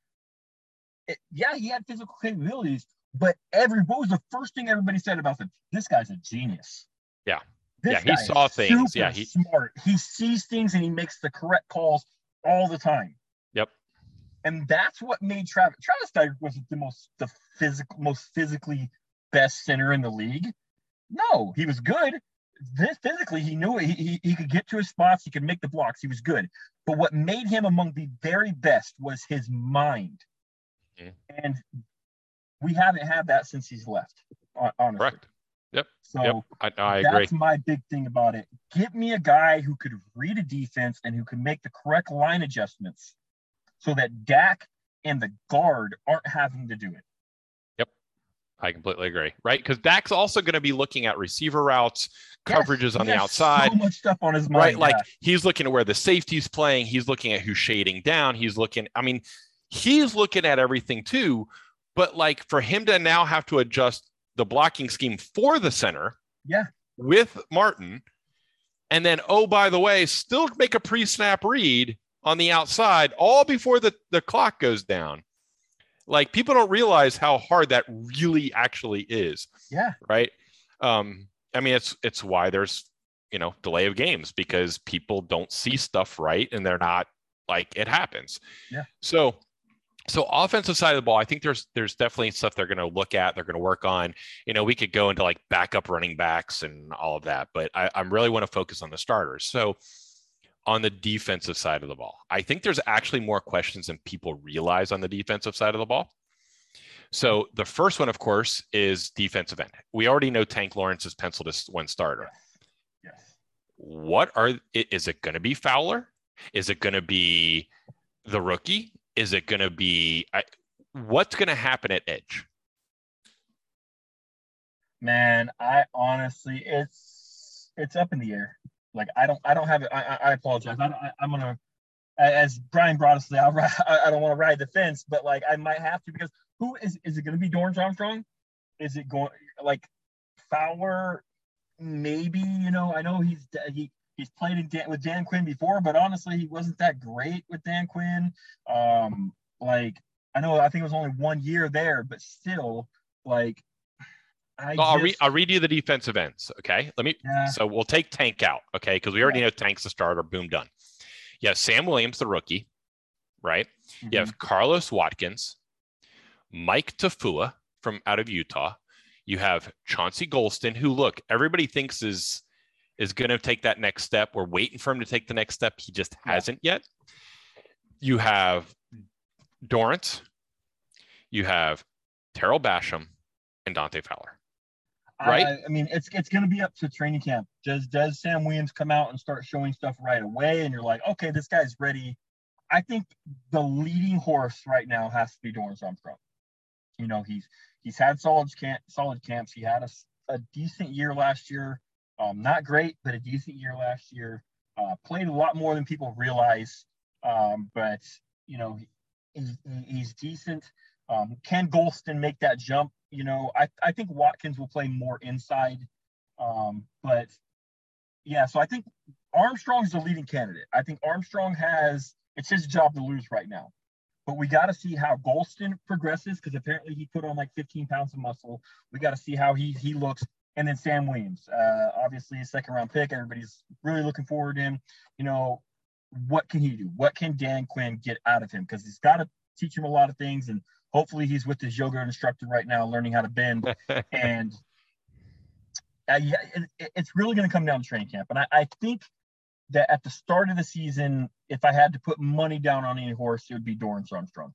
it, yeah, he had physical capabilities, but every what was the first thing everybody said about him? This guy's a genius. Yeah. This yeah, he saw things. Yeah, he smart. He sees things and he makes the correct calls all the time. Yep. And that's what made Travis Travis Dyer was the most the physical most physically best center in the league. No, he was good. This physically, he knew it. He, he, he could get to his spots. He could make the blocks. He was good. But what made him among the very best was his mind. Mm-hmm. And we haven't had that since he's left, honestly. Correct. Yep. So yep. I, I that's agree. my big thing about it. Give me a guy who could read a defense and who can make the correct line adjustments so that Dak and the guard aren't having to do it. Yep. I completely agree. Right. Because Dak's also going to be looking at receiver routes, coverages yes, on the outside. So much stuff on his mind. Right. Like he's looking at where the safety's playing. He's looking at who's shading down. He's looking, I mean, he's looking at everything too. But like for him to now have to adjust the blocking scheme for the center, yeah, with Martin, and then oh by the way, still make a pre-snap read on the outside, all before the the clock goes down. Like people don't realize how hard that really actually is. Yeah. Right. Um, I mean, it's it's why there's you know delay of games because people don't see stuff right and they're not like it happens. Yeah. So so offensive side of the ball, I think there's there's definitely stuff they're going to look at. They're going to work on. You know, we could go into like backup running backs and all of that, but I, I really want to focus on the starters. So on the defensive side of the ball, I think there's actually more questions than people realize on the defensive side of the ball. So the first one, of course, is defensive end. We already know Tank Lawrence is penciled as one starter. Yes. What are is it going to be Fowler? Is it going to be the rookie? Is it going to be I, what's going to happen at edge? Man, I honestly, it's it's up in the air. Like I don't, I don't have it. I, I apologize. I, I'm gonna, as Brian brought us, <laughs> I'll, I don't want to ride the fence, but like I might have to because who is is it going to be Dorance Armstrong? Is it going like Fowler? Maybe you know. I know he's he He's played in Dan, with Dan Quinn before, but honestly, he wasn't that great with Dan Quinn. Um, like I know, I think it was only one year there, but still, like I well, I'll, read, I'll read you the defensive ends. Okay. Let me, yeah. so we'll take Tank out. Okay. Because we already yeah. know Tank's the starter. Boom, done. You have Sam Williams, the rookie, right? Mm-hmm. You have mm-hmm. Carlos Watkins, Mika Tafua from out of Utah. You have Chauncey Golston, who look, everybody thinks is is going to take that next step. We're waiting for him to take the next step. He just hasn't yet. You have Dorance, you have Tarell Basham, and Dante Fowler. Right. I, I mean, it's it's going to be up to training camp. Does does Sam Williams come out and start showing stuff right away, and you're like, okay, this guy's ready? I think the leading horse right now has to be Dorance Armstrong. You know, he's he's had solid camp, solid camps. He had a, a decent year last year. Um, not great, but a decent year last year. Uh, played a lot more than people realize. Um, but you know, he, he's decent. Um, can Golston make that jump? You know, I, I think Watkins will play more inside. Um, but yeah, so I think Armstrong's the leading candidate. I think Armstrong has it's his job to lose right now. But we got to see how Golston progresses because apparently he put on like 15 pounds of muscle. We got to see how he he looks. And then Sam Williams, uh, obviously a second round pick. Everybody's really looking forward to him. You know, what can he do? What can Dan Quinn get out of him? Because he's got to teach him a lot of things. And hopefully he's with his yoga instructor right now, learning how to bend. <laughs> and uh, yeah, it, it's really going to come down to training camp. And I, I think that at the start of the season, if I had to put money down on any horse, it would be Dorance Armstrong.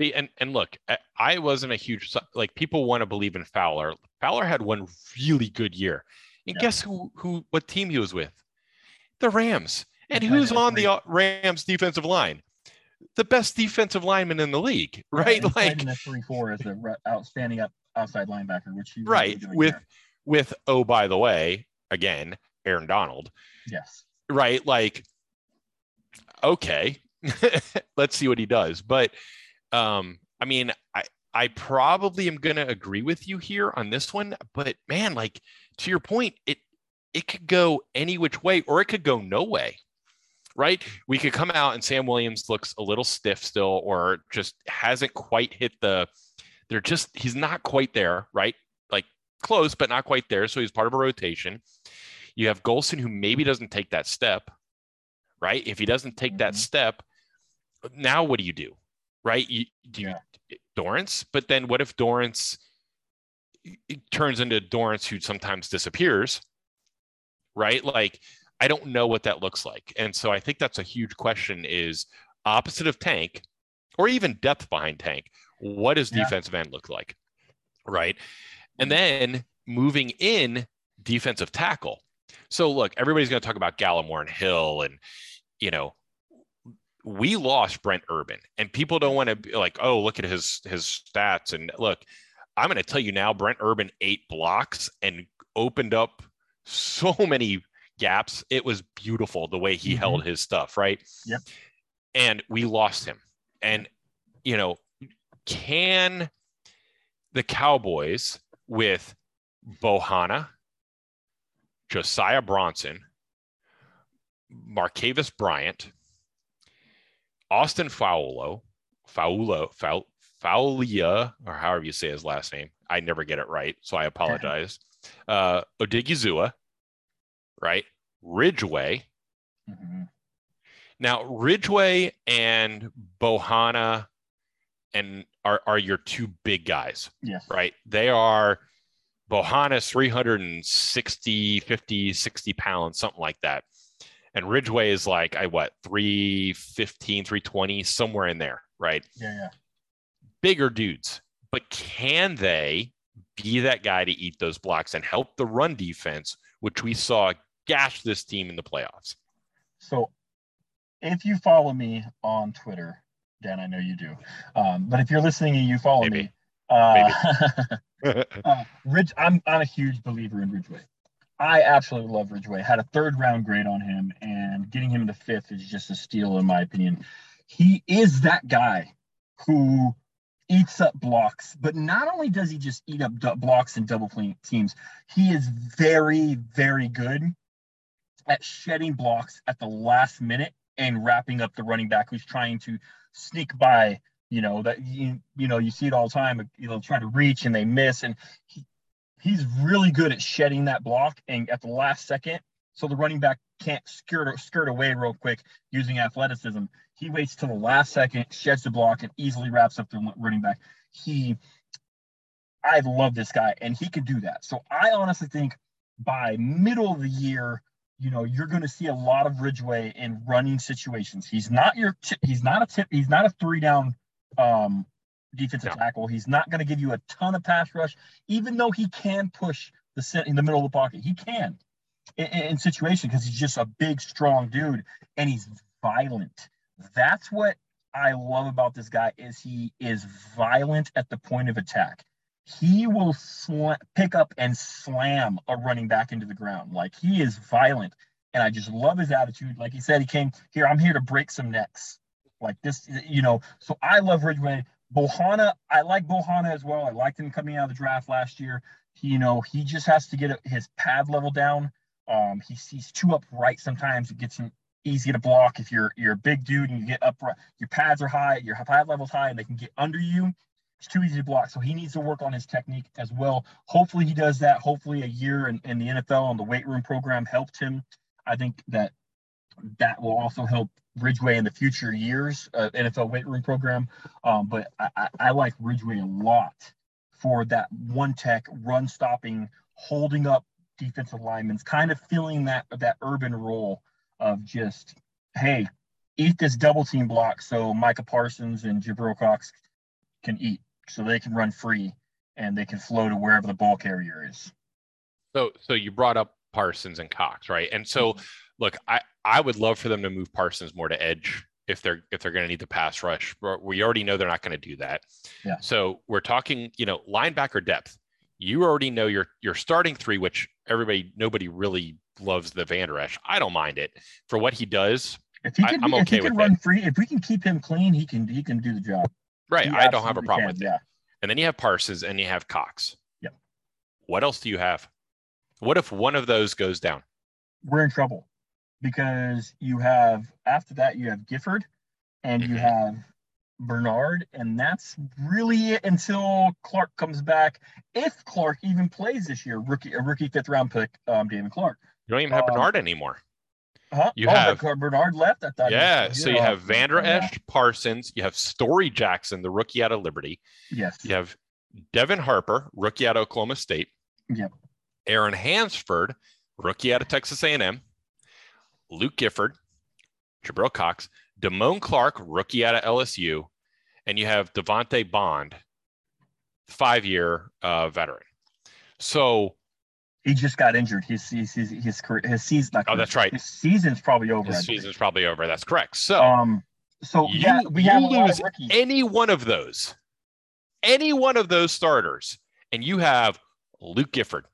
See, and and look, I wasn't a huge like people want to believe in Fowler. Fowler had one really good year, and yeah. guess who who what team he was with? The Rams. And who's on the uh, Rams defensive line? The best defensive lineman in the league, <laughs> right? Yeah, like three four as an outstanding up outside linebacker, which he right with there. with oh by the way again Aaron Donald. Yes. Right, like okay, <laughs> let's see what he does. But um, I mean, I I probably am gonna agree with you here on this one, but man, like to your point, it it could go any which way or it could go no way. Right? We could come out and Sam Williams looks a little stiff still or just hasn't quite hit the they're just he's not quite there, right? Like close, but not quite there. So he's part of a rotation. You have Golston who maybe doesn't take that step, right? If he doesn't take mm-hmm. that step, now what do you do? Right? You, do you yeah. Dorance, but then what if Dorance turns into Dorance who sometimes disappears, right? Like I don't know what that looks like, and so I think that's a huge question: is opposite of Tank, or even depth behind Tank. What does yeah. defensive end look like, right? And mm-hmm. then moving in defensive tackle. So look, everybody's going to talk about Gallimore and Hill, and you know we lost Brent Urban, and people don't want to be like, oh, look at his his stats. And look, I'm going to tell you now, Brent Urban eight blocks and opened up so <laughs> many gaps. It was beautiful the way he mm-hmm. held his stuff, right? Yep. And we lost him. And you know, can the Cowboys with Bohanna, Josiah Bronson, Marcavis Bryant, Austin Faulo, Faulo, Faul, Faulia, or however you say his last name. I never get it right, so I apologize. <laughs> Uh, Odighizuwa, right? Ridgeway. Mm-hmm. Now, Ridgeway and Bohanna and are, are your two big guys. Yes. Right? They are Bohanna's 360, 50, 60 pounds, something like that and Ridgeway is like I what 315, 320, somewhere in there, right? Yeah, yeah. Bigger dudes, but can they be that guy to eat those blocks and help the run defense, which we saw gash this team in the playoffs? So, if you follow me on Twitter, Dan, I know you do, um, but if you're listening and you follow Maybe. me, uh, <laughs> uh, Ridge, I'm I'm a huge believer in Ridgeway. I absolutely love Ridgeway. Had a third round grade on him, and getting him to fifth is just a steal, in my opinion. He is that guy who eats up blocks, but not only does he just eat up blocks and double teams, he is very, very good at shedding blocks at the last minute and wrapping up the running back who's trying to sneak by. You know that you you know you see it all the time. You know, try to reach and they miss, and he, he's really good at shedding that block and at the last second so the running back can't skirt skirt away real quick using athleticism. He waits till the last second, sheds the block, and easily wraps up the running back. He, I love this guy, and he can do that. So I honestly think by middle of the year, you know, you're going to see a lot of Ridgeway in running situations. He's not your, he's not a tip, he's not a three down um, defensive tackle. He's not going to give you a ton of pass rush, even though he can push the set in the middle of the pocket. He can in, in situation because he's just a big, strong dude and he's violent. That's what I love about this guy is he is violent at the point of attack. He will sl- pick up and slam a running back into the ground. Like he is violent. And I just love his attitude. Like he said, he came here. I'm here to break some necks. Like this, you know. So I love Ridgeway. Bohanna, I like Bohanna as well. I liked him coming out of the draft last year. He, you know, he just has to get his pad level down. Um, he, he's too upright sometimes. It gets him easy to block if you're you're a big dude and you get upright. Your pads are high, your pad level's high, and they can get under you. It's too easy to block. So he needs to work on his technique as well. Hopefully he does that. Hopefully a year in, in the NFL and the weight room program helped him. I think that that will also help Ridgeway in the future years, uh, NFL weight room program. Um, but I, I, I like Ridgeway a lot for that one tech run stopping, holding up defensive linemen, kind of filling that that urban role of just, hey, eat this double team block so Micah Parsons and Jabril Cox can eat, so they can run free and they can flow to wherever the ball carrier is. So, so you brought up Parsons and Cox, right? And so, mm-hmm. Look, I I would love for them to move Parsons more to edge if they're if they're going to need the pass rush. We already know they're not going to do that. Yeah. So we're talking, you know, linebacker depth. You already know your your starting three, which everybody nobody really loves the Vander Esch. I don't mind it for what he does. If he can, I, am okay if he can run it. free, if we can keep him clean, he can he can do the job. Right. He I don't have a problem can, with yeah. it. And then you have Parsons and you have Cox. Yep. What else do you have? What if one of those goes down? We're in trouble because you have after that you have Gifford and mm-hmm. you have Bernard, and that's really it until Clark comes back. If Clark even plays this year, rookie a rookie fifth round pick, um, David Clark. You don't even have um, Bernard anymore. Huh? You oh, have Bernard left. I thought. Yeah. so you have Vander Esch, Parsons. You have Storey Jackson, the rookie out of Liberty. Yes. You have Devin Harper, rookie out of Oklahoma State. Yep. Aaron Hansford, rookie out of Texas A&M. Luke Gifford, Jabril Cox, Damone Clark, rookie out of LSU, and you have Devante Bond, five-year uh, veteran. So he just got injured. His his his his, career, his season. Oh, that's right. His season's probably over. His season's probably over. That's correct. So um, so you, yeah, we have lose any one of those, any one of those starters, and you have Luke Gifford.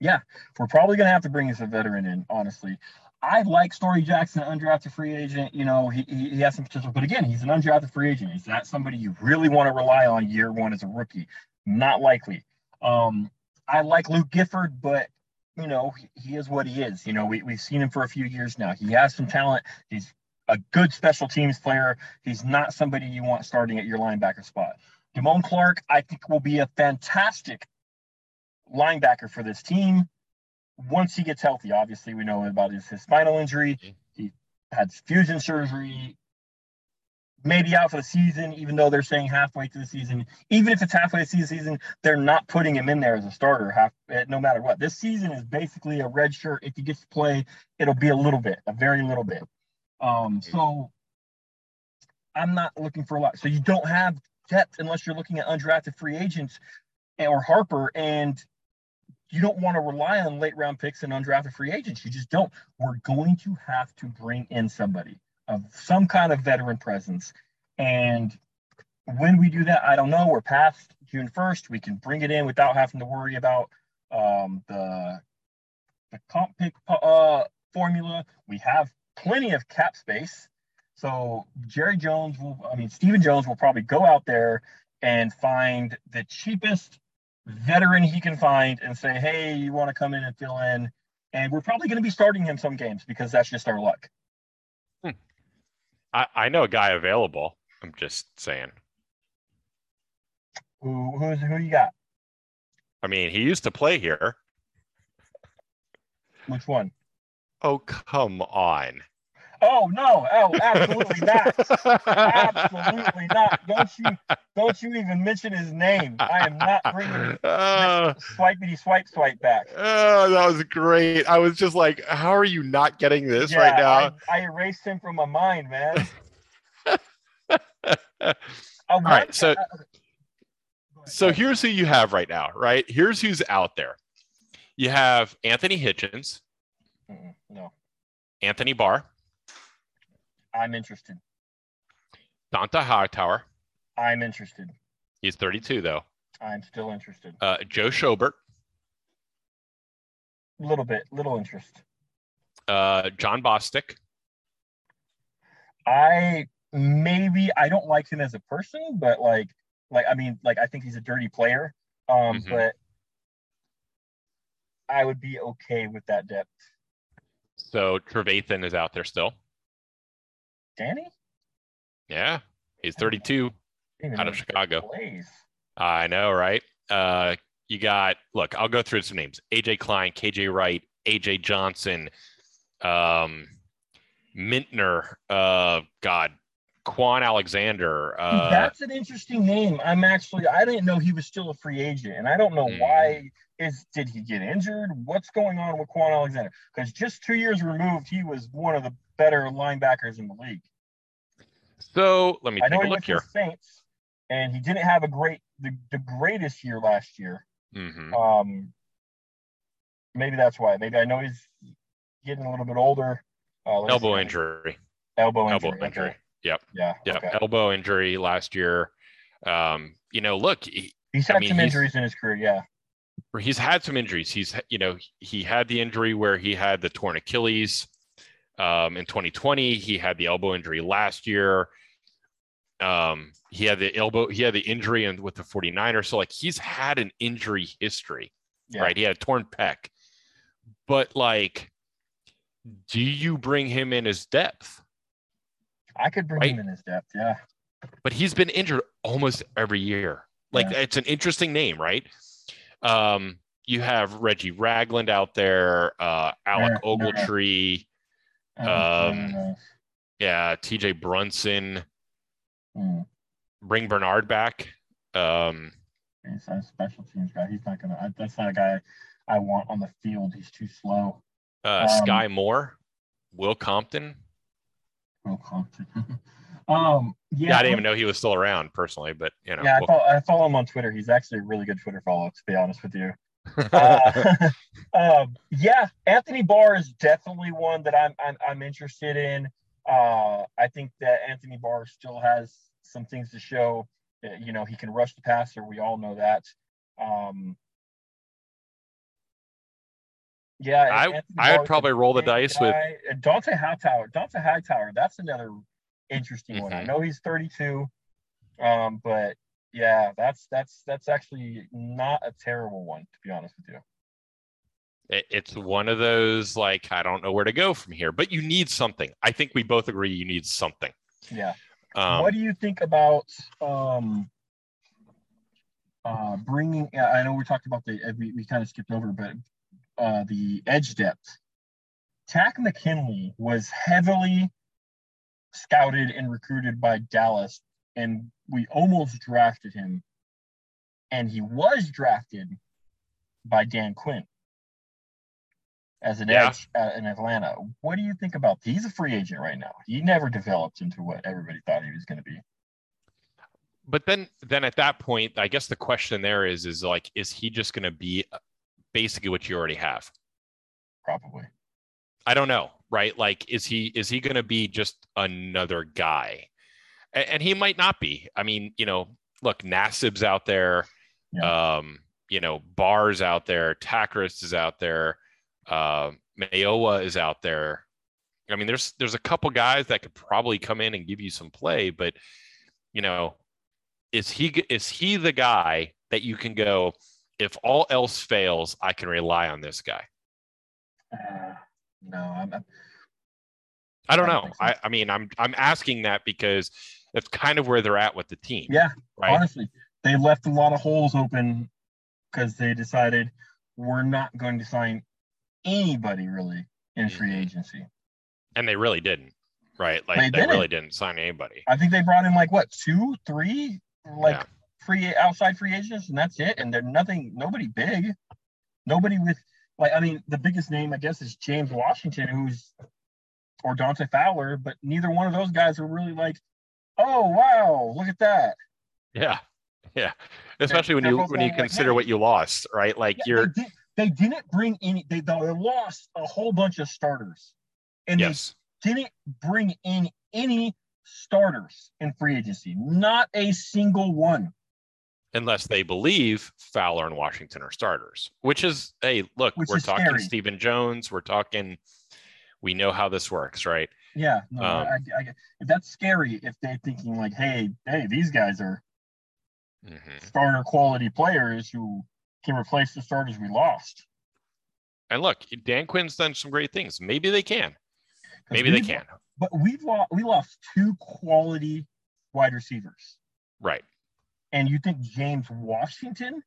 Yeah, we're probably gonna have to bring us a veteran in. Honestly, I like Storey Jackson, undrafted free agent. You know, he, he, has some potential, but again, he's an undrafted free agent. Is that somebody you really want to rely on year one as a rookie? Not likely. Um, I like Luke Gifford, but you know, he, he is what he is. You know, we, we've seen him for a few years now. He has some talent. He's a good special teams player. He's not somebody you want starting at your linebacker spot. Damone Clark, I think, will be a fantastic linebacker for this team once he gets healthy, obviously we know about his, his spinal injury. Mm-hmm. He had fusion surgery, maybe out for the season, even though they're saying halfway through the season. Even if it's halfway through the season, they're not putting him in there as a starter half eh, no matter what. This season is basically a red shirt. If he gets to play, it'll be a little bit, a very little bit. Um, so I'm not looking for a lot. So you don't have depth unless you're looking at undrafted free agents or Harper and you don't want to rely on late round picks and undrafted free agents. You just don't. We're going to have to bring in somebody of some kind of veteran presence. And when we do that, I don't know. We're past June 1st. We can bring it in without having to worry about um, the, the comp pick uh, formula. We have plenty of cap space. So Jerry Jones will, I mean, Stephen Jones will probably go out there and find the cheapest veteran he can find and say, hey, you want to come in and fill in? And we're probably going to be starting him some games because that's just our luck. Hmm. I, I know a guy available. I'm just saying. Who who's who you got? I mean, he used to play here. Which one? Oh, come on. Oh no! Oh, absolutely not! absolutely not! Don't you don't you even mention his name? I am not bringing <laughs> uh, swipey swipe swipe back. Oh, that was great! I was just like, how are you not getting this yeah, right now? I, I, erased him from my mind, man. <laughs> All right, so so here's who you have right now. Right here's who's out there. You have Anthony Hitchens. Mm-mm, no. Anthony Barr. I'm interested. Dont'a Hightower. I'm interested. He's 32 though. I'm still interested. Uh, Joe Schobert. A little bit, little interest. Uh, Jon Bostic. I maybe I don't like him as a person, but like like I mean like I think he's a dirty player. Um, Mhm. but I would be okay with that depth. So Trevathan is out there still. Danny? Yeah, he's 32 out of Chicago. I know, right? Uh, you got look. I'll go through some names: AJ Klein, KJ Wright, AJ Johnson, um, Mintner. Uh, God, Kwon Alexander. Uh, That's an interesting name. I'm actually I didn't know he was still a free agent, and I don't know Mm. why. Is did he get injured? What's going on with Kwon Alexander? Because just two years removed, he was one of the better linebackers in the league. so let me take I know a he look went to here. the Saints, and he didn't have a great the, the greatest year last year. hmm Um, maybe that's why. Maybe I know he's getting a little bit older. Uh, Elbow injury. Elbow injury. Elbow injury. Okay. Yep. Yeah. Yep. Okay. Elbow injury last year. Um, you know, look, he, He's I had mean, some he's- injuries in his career. Yeah. he's had some injuries. He's, you know, he had the injury where he had the torn Achilles um, in 2020. He had the elbow injury last year. Um, he had the elbow, he had the injury and with the 49ers. So like he's had an injury history, Yeah. right? He had a torn pec. But like, do you bring him in as depth? I could bring Right. him in his depth. Yeah. but he's been injured almost every year. Like Yeah. it's an interesting name, right? Um, you have Reggie Ragland out there, uh, Alec yeah. Ogletree, Um, yeah, TJ Brunson, mm, bring Bernard back. Um, he's a special teams guy. He's not gonna. That's not a guy I want on the field. He's too slow. uh, Um, Skai Moore, Will Compton. Will Compton. <laughs> um. Yeah. Yeah, I didn't even know he was still around personally, but you know, Yeah, I Will- follow, I follow him on Twitter. He's actually a really good Twitter follow, to be honest with you. Uh, <laughs> um, yeah, Anthony Barr is definitely one that I'm I'm, I'm interested in. Uh, I think that Anthony Barr still has some things to show. You know, he can rush the passer. We all know that. Um, yeah, I- I would probably roll the dice with- guy. And Dont'a Hightower. Dont'a Hightower. That's another interesting one. I Mhm. know he's 32, um, but yeah, that's that's that's actually not a terrible one to be honest with you. it- it's one of those like I don't know where to go from here, but you need something. I think we both agree you need something. Yeah. Um, what do you think about um, uh, bringing? I know we talked about the uh, we, we kind of skipped over, but uh, the edge depth. Takk McKinley was heavily scouted and recruited by Dallas, and we almost drafted him. And he was drafted by Dan Quinn as an Yeah. edge uh, in Atlanta. What do you think about? He's a free agent right now. He never developed into what everybody thought he was going to be. but then then at that point i guess the question there is is like is he just going to be uh, basically what you already have Probably. i don't know right like is he is he going to be just another guy and, and he might not be. I mean you know look Nassib's out there. Um you know bars out there. Takris is out there. Uh, Mayowa is out there. I mean there's there's a couple guys that could probably come in and give you some play but you know is he is he the guy that you can go if all else fails i can rely on this guy? Uh, no, I'm, I'm i don't I don't know. I, I mean i'm i'm asking that because that's kind of where they're at with the team yeah. right Honestly, they left a lot of holes open because they decided we're not going to sign anybody really in free Mhm. agency. and they really didn't right like They they, didn't. really didn't sign anybody I think they brought in like what two, three, like Yeah. free outside free agents, and that's it. And they're nothing, nobody big, nobody with like. I mean, the biggest name I guess is James Washington, who's or Dante Fowler, but neither one of those guys are really like, oh wow, look at that. yeah yeah especially when you when you consider what you lost right like Yeah, you're they, did, didn't bring any. They, they lost a whole bunch of starters, and yes they didn't bring in any starters in free agency. Not a single one. unless they believe Fowler and Washington are starters, which is, hey, look, Which we're is talking scary. Stephen Jones, we're talking, we know how this works, right? Yeah, no, Um, I, I, that's scary if they're thinking like, hey, hey, these guys are Mhm. starter quality players who can replace the starters we lost. And look, Dan Quinn's done some great things. Maybe they can. Maybe they can. But we've lost we lost two quality wide receivers. Right. And you think James Washington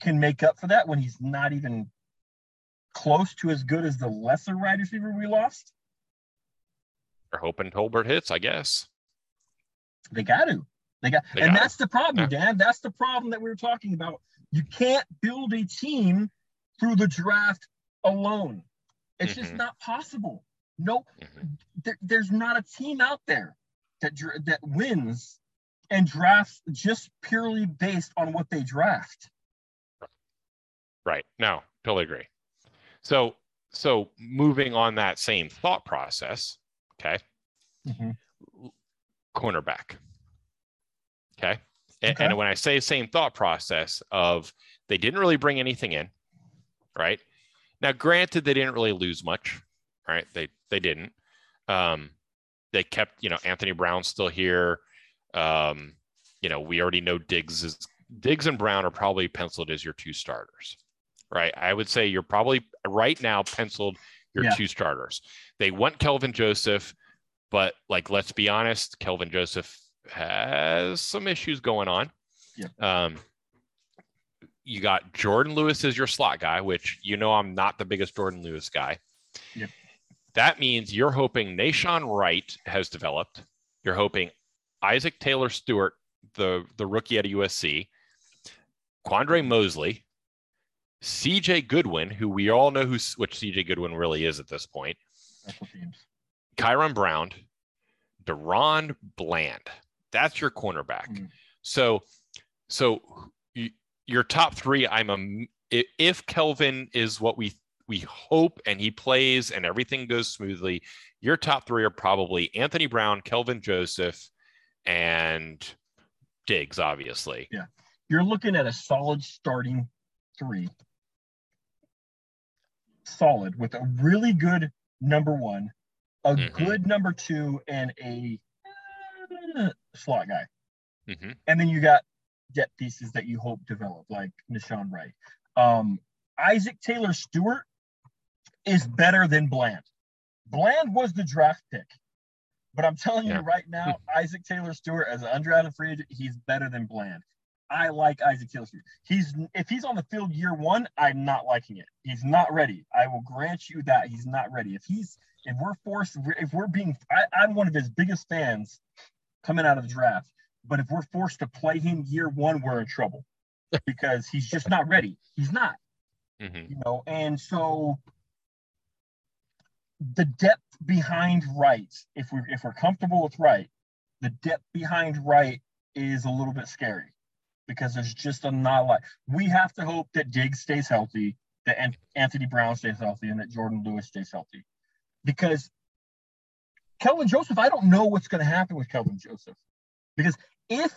can make up for that when he's not even close to as good as the lesser wide receiver we lost? They're hoping Tolbert hits, I guess. They got to. They got, They and got that's the problem, Yeah. Dan. That's the problem that we were talking about. You can't build a team through the draft alone. It's just Mhm. not possible. No, Mhm. there, there's not a team out there that that wins and drafts just purely based on what they draft. Right. No, totally agree. So, so moving on that same thought process, okay, cornerback. Okay. A- Okay. And when I say same thought process of they didn't really bring anything in, right? Now, granted, they didn't really lose much, right? They they didn't. Um, they kept, you know, Anthony Brown still here. Um, you know, we already know Diggs is Diggs and Brown are probably penciled as your two starters, right? I would say you're probably right now penciled your Yeah. two starters. They want Kelvin Joseph, but like, let's be honest, Kelvin Joseph has some issues going on. Yeah. Um, you got Jordan Lewis as your slot guy, which you know I'm not the biggest Jordan Lewis guy. Yep. That means you're hoping Nahshon Wright has developed. You're hoping Isaac Taylor Stewart, the, the rookie at USC, Quandre Mosely, CJ Goodwin, who we all know who's which CJ Goodwin really is at this point, Special teams. Kyron Brown, DaRon Bland. That's your cornerback. Mhm. So, so your top three. I'm a i- if Kelvin is what we we hope and he plays and everything goes smoothly. Your top three are probably Anthony Brown, Kelvin Joseph, and Diggs, obviously. Yeah, you're looking at a solid starting three. Solid with a really good number one, a Mhm. good number two, and a uh, slot guy. hmm And then you got depth pieces that you hope develop, like Nahshon Wright. Um, Isaac Taylor Stewart is better than Bland. Bland was the draft pick. But I'm telling Yeah. you right now, <laughs> Isaac Taylor Stewart as an undrafted free agent, he's better than Bland. I like Isaac Taylor He's if he's on the field year one, I'm not liking it. He's not ready. I will grant you that he's not ready. If he's if we're forced, if we're being, I, I'm one of his biggest fans coming out of the draft. But if we're forced to play him year one, we're in trouble <laughs> because he's just not ready. He's not, hmm you know. And so the depth behind right, if we're if we're comfortable with right, the depth behind right is a little bit scary because there's just a not a lot. We have to hope that Diggs stays healthy, that Anthony Brown stays healthy, and that Jordan Lewis stays healthy. Because Kelvin Joseph, I don't know what's going to happen with Kelvin Joseph. Because if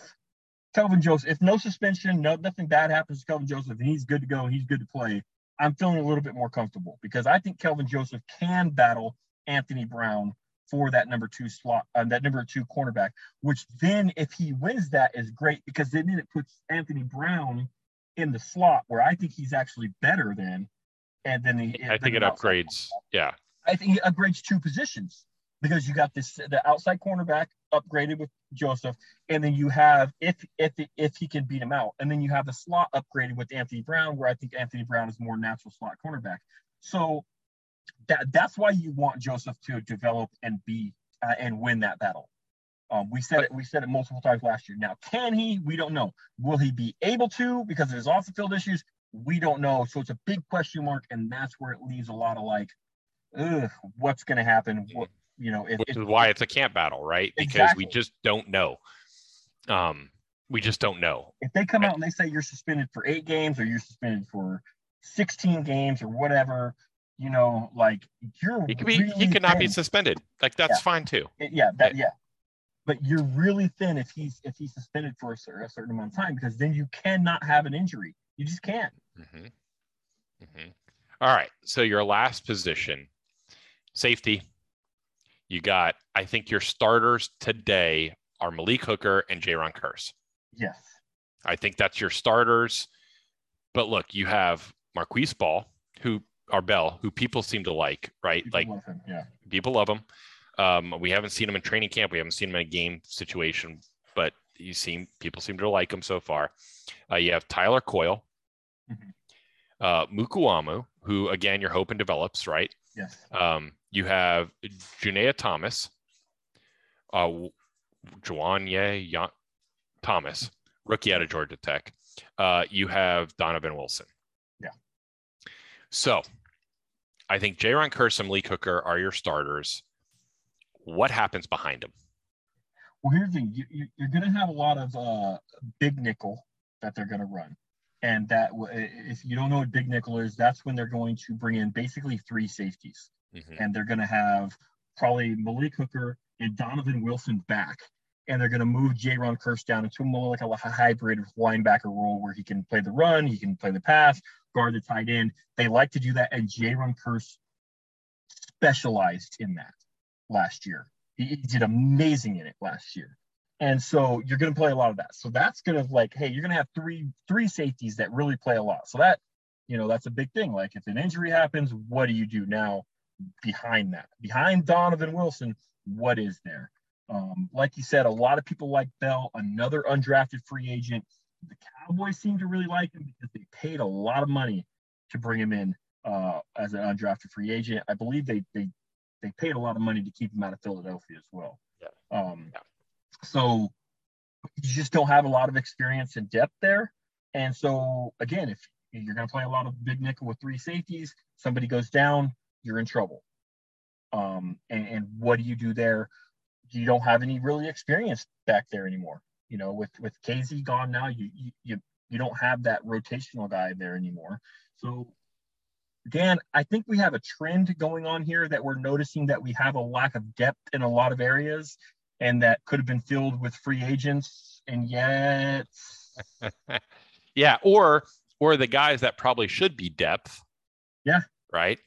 Kelvin Joseph, if no suspension, no nothing bad happens to Kelvin Joseph, and he's good to go, he's good to play, I'm feeling a little bit more comfortable because I think Kelvin Joseph can battle Anthony Brown for that number two slot, uh, that number two cornerback. Which then, if he wins that, is great because then it puts Anthony Brown in the slot where I think he's actually better than, and then he. I think it than an outside upgrades. Yeah. I think it upgrades two positions because you got this the outside cornerback upgraded with Joseph, and then you have if if if he can beat him out, and then you have the slot upgraded with Anthony Brown, where I think Anthony Brown is more natural slot cornerback. So that that's why you want Joseph to develop and be uh, and win that battle. Um, we said it. We said it multiple times last year. Now, can he? We don't know. Will he be able to because of his off the field issues? We don't know. So it's a big question mark, and that's where it leaves a lot of like, ugh, what's going to happen? What you know? If, Which why it's a camp battle, right? Because Exactly. we just don't know. Um, we just don't know. if they come out and they say you're suspended for eight games or you're suspended for 16 games or whatever, you know, like you're He could be. really he could not be suspended. Like that's Yeah. fine too. It- yeah, that yeah. But you're really thin if he's if he's suspended for a certain, a certain amount of time because then you cannot have an injury. You just can't. hmm hmm All right. So your last position, safety. You got, I think your starters today are Malik Hooker and Jayron Kearse. Yes. I think that's your starters. But look, you have Markquese Bell, who are Bell, who people seem to like, right? People like love him, yeah. people love him. Um, we haven't seen him in training camp. We haven't seen him in a game situation, but you seem people seem to like him so far. Uh, you have Tyler Coyle, Mhm. uh, Mukuamu, who again you're hoping develops, right? Yes. Um, you have Juanyeh Thomas, uh, Juwan Ye Yan- Thomas, rookie out of Georgia Tech. Uh, you have Donovan Wilson. Yeah. So I think Jayron Kearse and Lee Cooker are your starters. What happens behind them? Well, here's the thing: you, you're going to have a lot of uh, big nickel that they're going to run, and that if you don't know what big nickel is, that's when they're going to bring in basically three safeties, Mhm. and they're going to have probably Malik Hooker and Donovan Wilson back, and they're going to move Jayron Kearse down into more like a, a hybrid linebacker role where he can play the run, he can play the pass, guard the tight end. They like to do that, and Jayron Kearse specialized in that last year. He, he did amazing in it last year. And so you're going to play a lot of that. So that's going to like, hey, you're going to have three three safeties that really play a lot. So that, you know, that's a big thing. Like if an injury happens, what do you do now behind that? Behind Donovan Wilson, what is there? Um, like you said, a lot of people like Bell, another undrafted free agent. The Cowboys seem to really like him because they paid a lot of money to bring him in uh, as an undrafted free agent. I believe they they they paid a lot of money to keep him out of Philadelphia as well. Yeah. Um, Yeah. So you just don't have a lot of experience and depth there. And so again, if you're going to play a lot of big nickel with three safeties, somebody goes down, you're in trouble. Um, and, and what do you do there? You don't have any really experience back there anymore. You know, with with Kazee gone now, you you you, don't have that rotational guy there anymore. So Dan, I think we have a trend going on here that we're noticing that we have a lack of depth in a lot of areas and that could have been filled with free agents. And yet, <laughs> yeah, or or the guys that probably should be depth. Yeah. Right.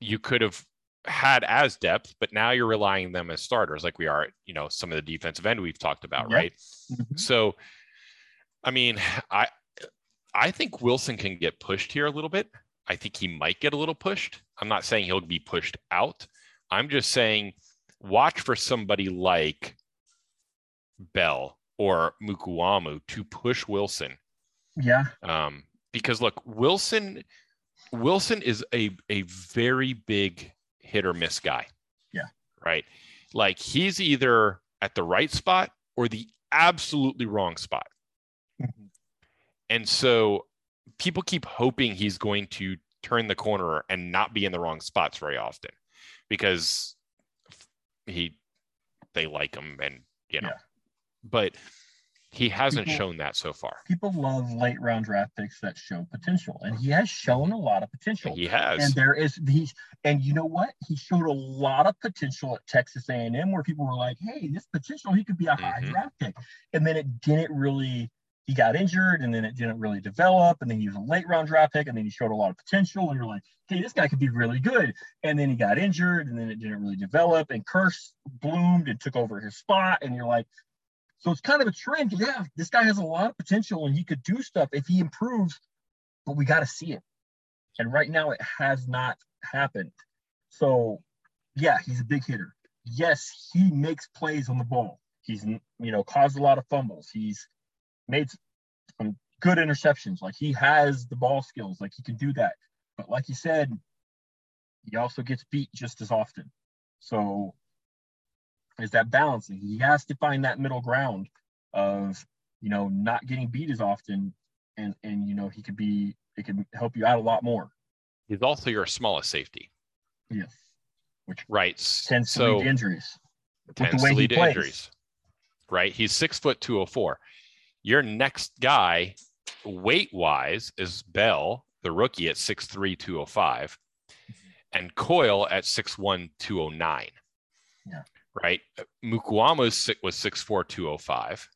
You could have had as depth, but now you're relying them as starters, like we are. You know, some of the defensive end we've talked about, right? So, I mean, I I think Wilson can get pushed here a little bit. I think he might get a little pushed. I'm not saying he'll be pushed out. I'm just saying watch for somebody like Bell or Mukuamu to push Wilson. yeah, Um, because look, Wilson Wilson is a a very big hit or miss guy. Yeah. Right. Like he's either at the right spot or the absolutely wrong spot. Mhm. And so people keep hoping he's going to turn the corner and not be in the wrong spots very often because he they like him and you know Yeah. but he hasn't People- shown that so far. people love late round draft picks that show potential, and he has shown a lot of potential. He has. And there is these, and you know what? He showed a lot of potential at Texas A&M, where people were like, "Hey, this potential, he could be a high Mhm. draft pick." And then it didn't really. He got injured, and then it didn't really develop. And then he was a late round draft pick, and then he showed a lot of potential. And you're like, "Hey, this guy could be really good." And then he got injured, and then it didn't really develop. And Kearse bloomed and took over his spot. And you're like, so it's kind of a trend. Yeah, this guy has a lot of potential, and he could do stuff if he improves. But we got to see it. And right now, it has not happened. So, yeah, he's a big hitter. Yes, he makes plays on the ball. He's you know caused a lot of fumbles. He's made some good interceptions. Like he has the ball skills. Like he can do that. But like you said, he also gets beat just as often. So is that balancing? He has to find that middle ground of you know not getting beat as often, and and you know he could be it could help you out a lot more. He's also your smallest safety, Yes, Which right? tends to so lead to injuries. the tends way to he lead to injuries, right? He's six foot two hundred four. Your next guy, weight wise, is Bell, the rookie at 6'3", 205, and Coyle at 6'1", 209. Yeah. Right. Mukuamu si- was 6'4", 205.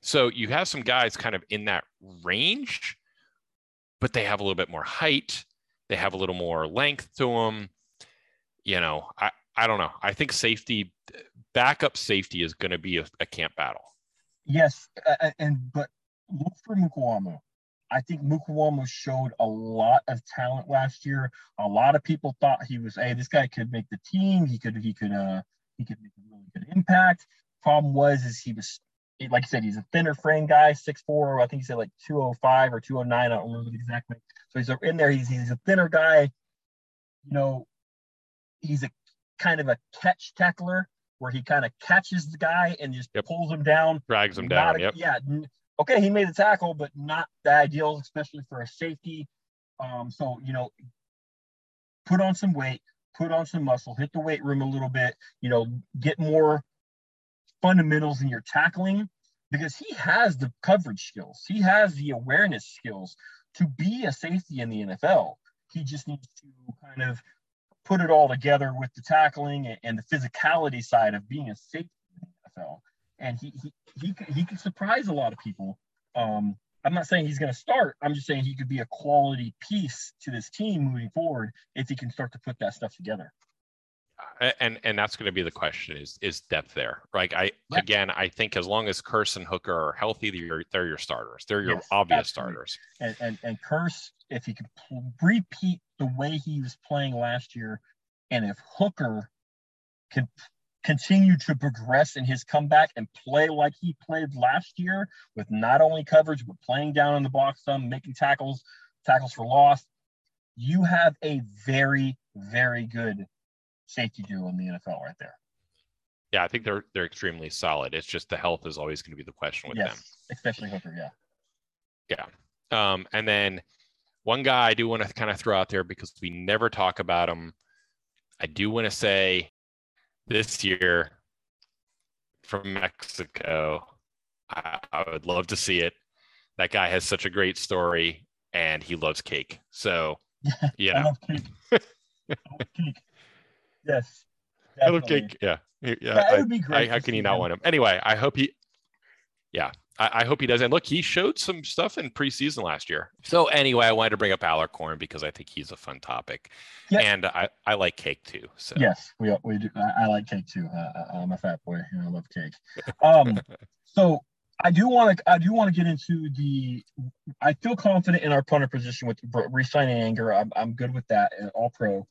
So you have some guys kind of in that range, but they have a little bit more height. They have a little more length to them. You know, I, I don't know. I think safety, backup safety, is going to be a, a, camp battle. Yes, uh, and but look for Mukuamu. I think Mukuamu showed a lot of talent last year. A lot of people thought he was, hey, this guy could make the team. He could, he could, uh, he could make a really good impact. Problem was, is he was, like I said, he's a thinner frame guy, six four. I think he said like 205 or 209. I don't remember exactly. So he's in there. He's he's a thinner guy. You know, he's a kind of a catch tackler where he kind of catches the guy and just yep. pulls him down, drags him down. A, yep. Yeah, okay, he made the tackle, but not the ideal, especially for a safety. Um, so you know, put on some weight, put on some muscle, hit the weight room a little bit. You know, get more fundamentals in your tackling because he has the coverage skills, he has the awareness skills to be a safety in the NFL. He just needs to kind of put it all together with the tackling and, the physicality side of being a safety in the NFL and he he he, he could surprise a lot of people. Um, I'm not saying he's going to start. I'm just saying he could be a quality piece to this team moving forward if he can start to put that stuff together. And and that's going to be the question is is depth there? Like I yep. again, I think as long as Kearse and Hooker are healthy, they're they're your starters. They're your yes, obvious absolutely. starters. And, and and Kearse, if he could repeat the way he was playing last year, and if Hooker can continue to progress in his comeback and play like he played last year with not only coverage but playing down in the box some making tackles tackles for loss. You have a very very good safety duo in the NFL right there. Yeah I think they're they're extremely solid. It's just the health is always going to be the question with yes, them especially Hooker yeah. Yeah. Um and then one guy I do want to kind of throw out there because we never talk about him. I do want to say this year from Mexico. I, I, would love to see it. That guy has such a great story and he loves cake. So, <laughs> yeah. I love cake. I love cake. Yes. Definitely. I love cake. Yeah. Yeah. yeah I, would be great. I, how can you not want him? Anyway, I hope he, yeah, I, I, hope he does. And look, he showed some stuff in preseason last year. So anyway, I wanted to bring up Alarcon because I think he's a fun topic, yep. and I, I like cake too. So yes, we we do. I, I like cake too. Uh, I'm a fat boy and I love cake. Um, <laughs> so I do want to I do want to get into the. I feel confident in our punter position with re-signing Anger. I'm I'm good with that and all pro.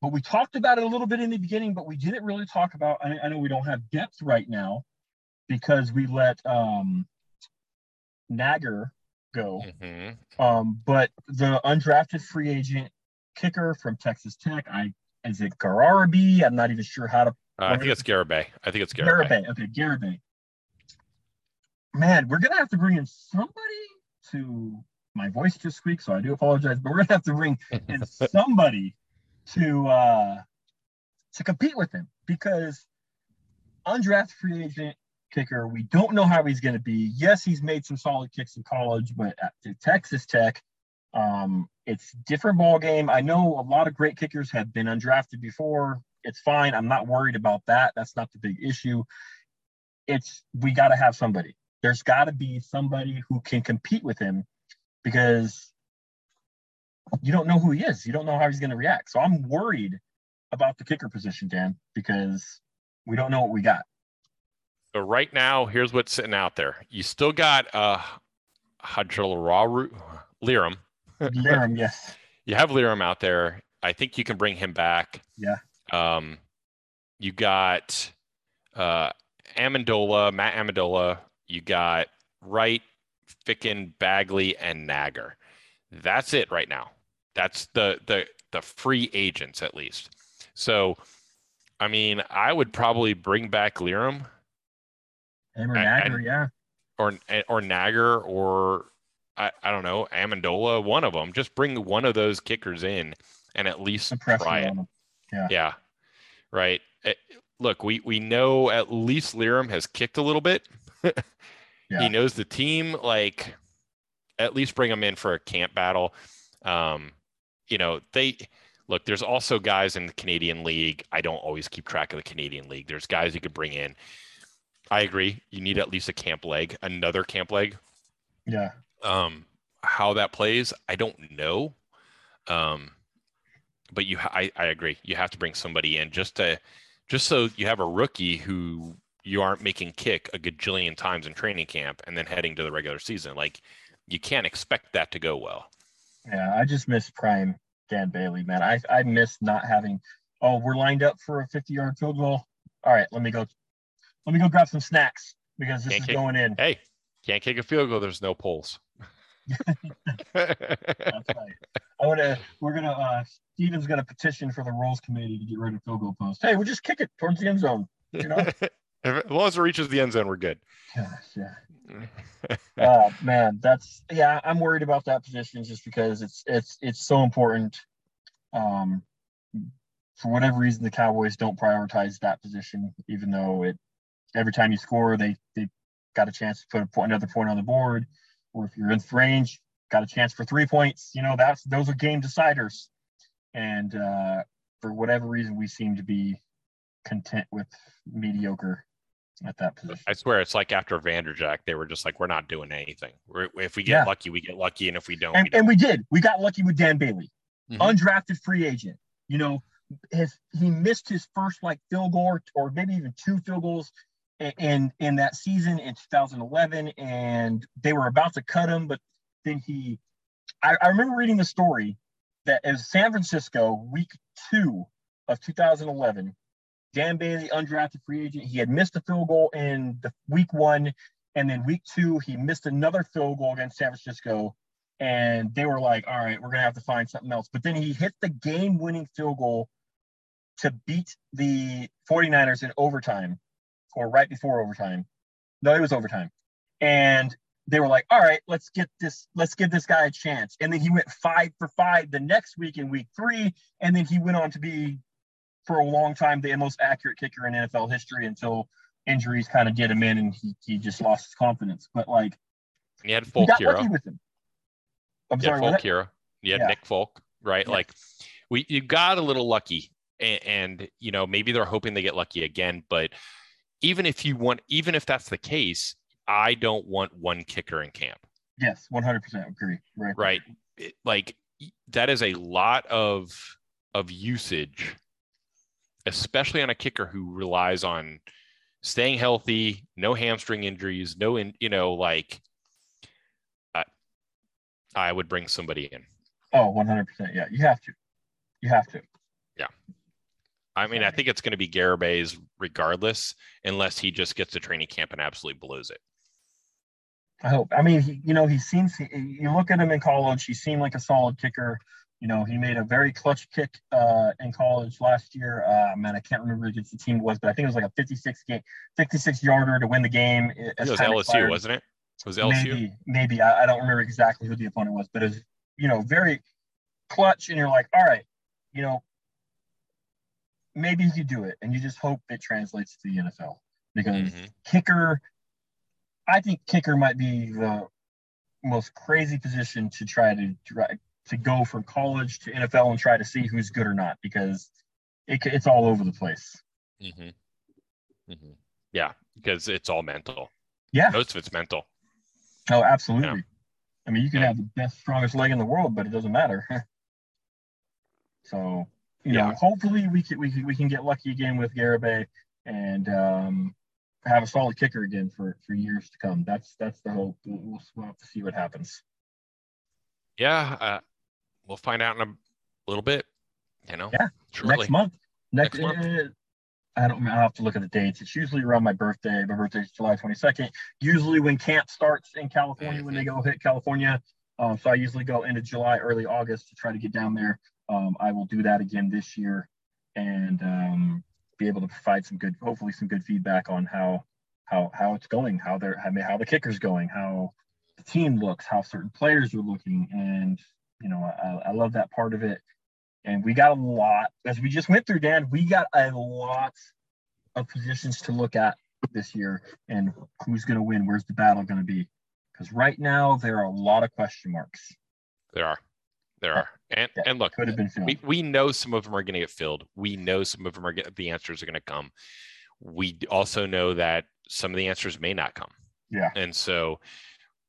But we talked about it a little bit in the beginning, but we didn't really talk about. I, I know we don't have depth right now because we let um, Nagger go. Mm-hmm. Um, but the undrafted free agent kicker from Texas Tech, I is it Gararabi? I'm not even sure how to. Uh, I think it's Garibay. I think it's Garibay. Garibay. Okay, Garibay. Man, we're gonna have to bring in somebody to. My voice just squeaked, so I do apologize. But we're gonna have to bring in <laughs> somebody to uh to compete with him because undrafted free agent kicker. We don't know how he's going to be. Yes, he's made some solid kicks in college, but at Texas Tech, um, it's different ball game. I know a lot of great kickers have been undrafted before. It's fine. I'm not worried about that. That's not the big issue. It's we got to have somebody. There's got to be somebody who can compete with him because you don't know who he is. You don't know how he's going to react. So I'm worried about the kicker position, Dan, because we don't know what we got. So right now, here's what's sitting out there. You still got uh Hajrullahu Lirim. Lirim, yes. <laughs> You have Lirim out there. I think you can bring him back. Yeah. Um, you got uh Amendola, Matt Amendola. You got Wright, Ficken, Badgley, and Nagger. That's it right now. That's the the the free agents at least. So, I mean, I would probably bring back Lirim Hammer Nagger, yeah. Or or Nagger or I, I don't know Amendola, one of them. Just bring one of those kickers in and at least try it. Yeah. Yeah. Right. It, eh, look, we we know at least Lirim has kicked a little bit. <laughs> yeah. He knows the team. Like, at least bring him in for a camp battle. Um, you know, they look. There's also guys in the Canadian League. I don't always keep track of the Canadian League. There's guys you could bring in I agree. You need at least a camp leg, another camp leg. Yeah. Um, how that plays, I don't know. Um, but you, I, I agree. You have to bring somebody in just to, just so you have a rookie who you aren't making kick a gajillion times in training camp and then heading to the regular season. Like you can't expect that to go well. Yeah, I just miss prime Dan Bailey, man. I I miss not having. Oh, we're lined up for a 50 yard field goal. All right, let me go. Let me go grab some snacks because this Can't is kick- going in. Hey, can't kick a field goal. There's no poles. <laughs> <laughs> That's right. I want to. We're gonna. uh Steven's gonna petition for the rules committee to get rid of field goal post. Hey, we'll just kick it towards the end zone. You know. <laughs> as long as it reaches the end zone, we're good. Gosh, yeah. Oh man, that's yeah. I'm worried about that position just because it's it's it's so important. Um, for whatever reason, the Cowboys don't prioritize that position, even though it every time you score, they they got a chance to put a point, another point on the board, or if you're in range, got a chance for three points. You know, that's those are game deciders, and uh, for whatever reason, we seem to be content with mediocre at that position. I swear, it's like after Vanderjagt, they were just like, "We're not doing anything. We're, if we get Yeah. lucky, we get lucky, and if we don't, and, we don't." and we did. We got lucky with Dan Bailey, Mhm. undrafted free agent. You know, his he missed his first like field goal or, or maybe even two field goals in in that season in 2011, and they were about to cut him, but then he. I, I remember reading the story that was San Francisco, week two of 2011. Dan Bailey, undrafted free agent. He had missed a field goal in the week one, and then week two he missed another field goal against San Francisco and they were like, all right, we're to have to find something else. But then he hit the game winning field goal to beat the 49ers in overtime or right before overtime. No, it was overtime. And they were like, all right, let's get this, let's give this guy a chance. And then he went five for five the next week in week three. And then he went on to be, for a long time, the most accurate kicker in NFL history until injuries kind of did him in and he, he just lost his confidence. But like, And you had he Folk got Hero. with him. I'm You sorry? Folk Hero. You had Yeah. Nick Folk, right? Yeah. Like we you got a little lucky, and, and you know maybe they're hoping they get lucky again. But even if you want, even if that's the case, I don't want one kicker in camp. Yes, 100% agree. Right. right it- like that is a lot of of usage especially on a kicker who relies on staying healthy no hamstring injuries no in you know like I, I would bring somebody in Oh, 100%. Yeah, you have to. You have to. I mean i think it's going to be Garibay's regardless unless he just gets to training camp and absolutely blows it I hope. I mean, he, you know, he seems. He, you look at him in college. He seemed like a solid kicker. You know, he made a very clutch kick uh, in college last year. Uh, man, I can't remember against the team it was, but I think it was like a 56 game, 56 yarder to win the game. it as was lsu expired. wasn't it it was lsu Maybe, maybe. I, I don't remember exactly who the opponent was, but it was, you know, very clutch. And you're like, all right, you know, maybe you could do it. And you just hope it translates to the NFL because Mhm. kicker, I think kicker might be the most crazy position to try to try to go from college to NFL and try to see who's good or not because it, it's all over the place. hmm hmm Yeah, because it's all mental. Yeah. Most of it's mental. Oh, absolutely. I mean, you can Yeah. have the best, strongest leg in the world, but it doesn't matter. <laughs> so, you know, Yeah. hopefully we can, we can we can get lucky again with Garibay and um, have a solid kicker again for for years to come. That's that's the hope. We'll, we'll, have to see what happens. Yeah, uh, we'll find out in a little bit. You know, Yeah, shortly. Next month. Next, Next month. uh, I don't. I'll have to look at the dates. It's usually around my birthday. My birthday is July 22nd. Usually when camp starts in California, when they Mm-hmm. go hit California. Um, so I usually go into July, early August to try to get down there. Um, I will do that again this year, and um, be able to provide some good, hopefully some good feedback on how how how it's going, how they're how, how the kicker's going, how the team looks, how certain players are looking, and you know I, I love that part of it. And we got a lot, as we just went through, Dan, we got a lot of positions to look at this year and who's going to win, where's the battle going to be. Because right now, there are a lot of question marks. There are, there are, and Yeah, and look, Could have been filled. we we know some of them are going to get filled. We know some of them are get, the answers are going to come. We also know that some of the answers may not come. Yeah. and so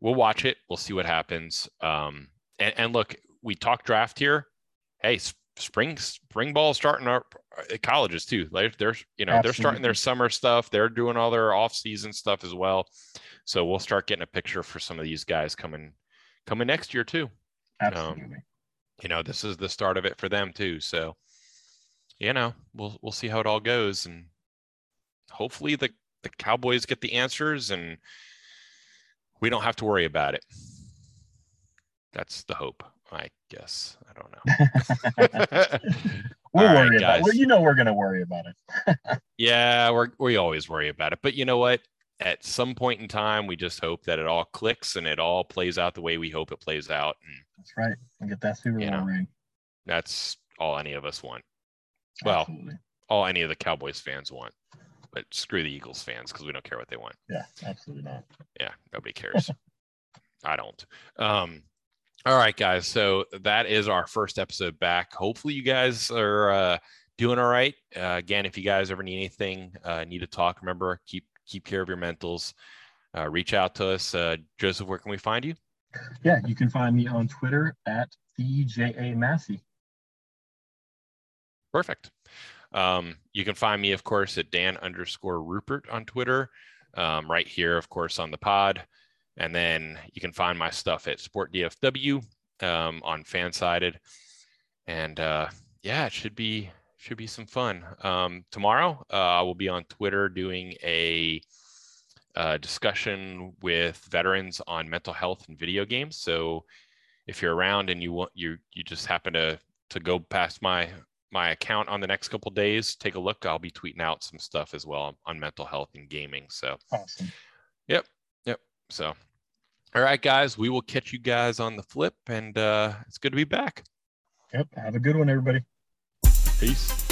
we'll watch it. We'll see what happens. Um, and, and look, we talk draft here. Hey, spring spring ball starting our uh, colleges too. They're, they're you know Absolutely. they're starting their summer stuff. They're doing all their off season stuff as well. So we'll start getting a picture for some of these guys coming coming next year too. Um, Absolutely. Um, you know, this is the start of it for them too. So, you know, we'll we'll see how it all goes, and hopefully the the Cowboys get the answers, and we don't have to worry about it. That's the hope, I guess. I don't know. <laughs> <laughs> we'll worry right, about it. Well, you know we're gonna worry about it. <laughs> yeah, we're we always worry about it. But you know what? At some point in time, we just hope that it all clicks and it all plays out the way we hope it plays out. And that's right. And get that Super Bowl know, ring. That's all any of us want. Well, Absolutely. all any of the Cowboys fans want. But screw the Eagles fans because we don't care what they want. Yeah, absolutely not. Yeah, nobody cares. <laughs> I don't. Um, all right, guys. So that is our first episode back. Hopefully, you guys are uh, doing all right. Uh, again, if you guys ever need anything, uh, need to talk, remember keep keep care of your mentals. Uh, reach out to us, uh, Joseph. Where can we find you? Yeah, you can find me on Twitter at EJA Massey. Perfect. Um, you can find me, of course, at Dan underscore Rupert on Twitter. Um, right here, of course, on the pod. And then you can find my stuff at Sport DFW um, on Fansided. And uh, yeah, it should be should be some fun. Um, tomorrow, uh, I will be on Twitter doing a, a uh, discussion with veterans on mental health and video games. So if you're around and you want you you just happen to to go past my my account on the next couple days, take a look. I'll be tweeting out some stuff as well on mental health and gaming. So awesome. Yep. Yep. So all right, guys, we will catch you guys on the flip and uh it's good to be back. Yep. Have a good one, everybody. Peace.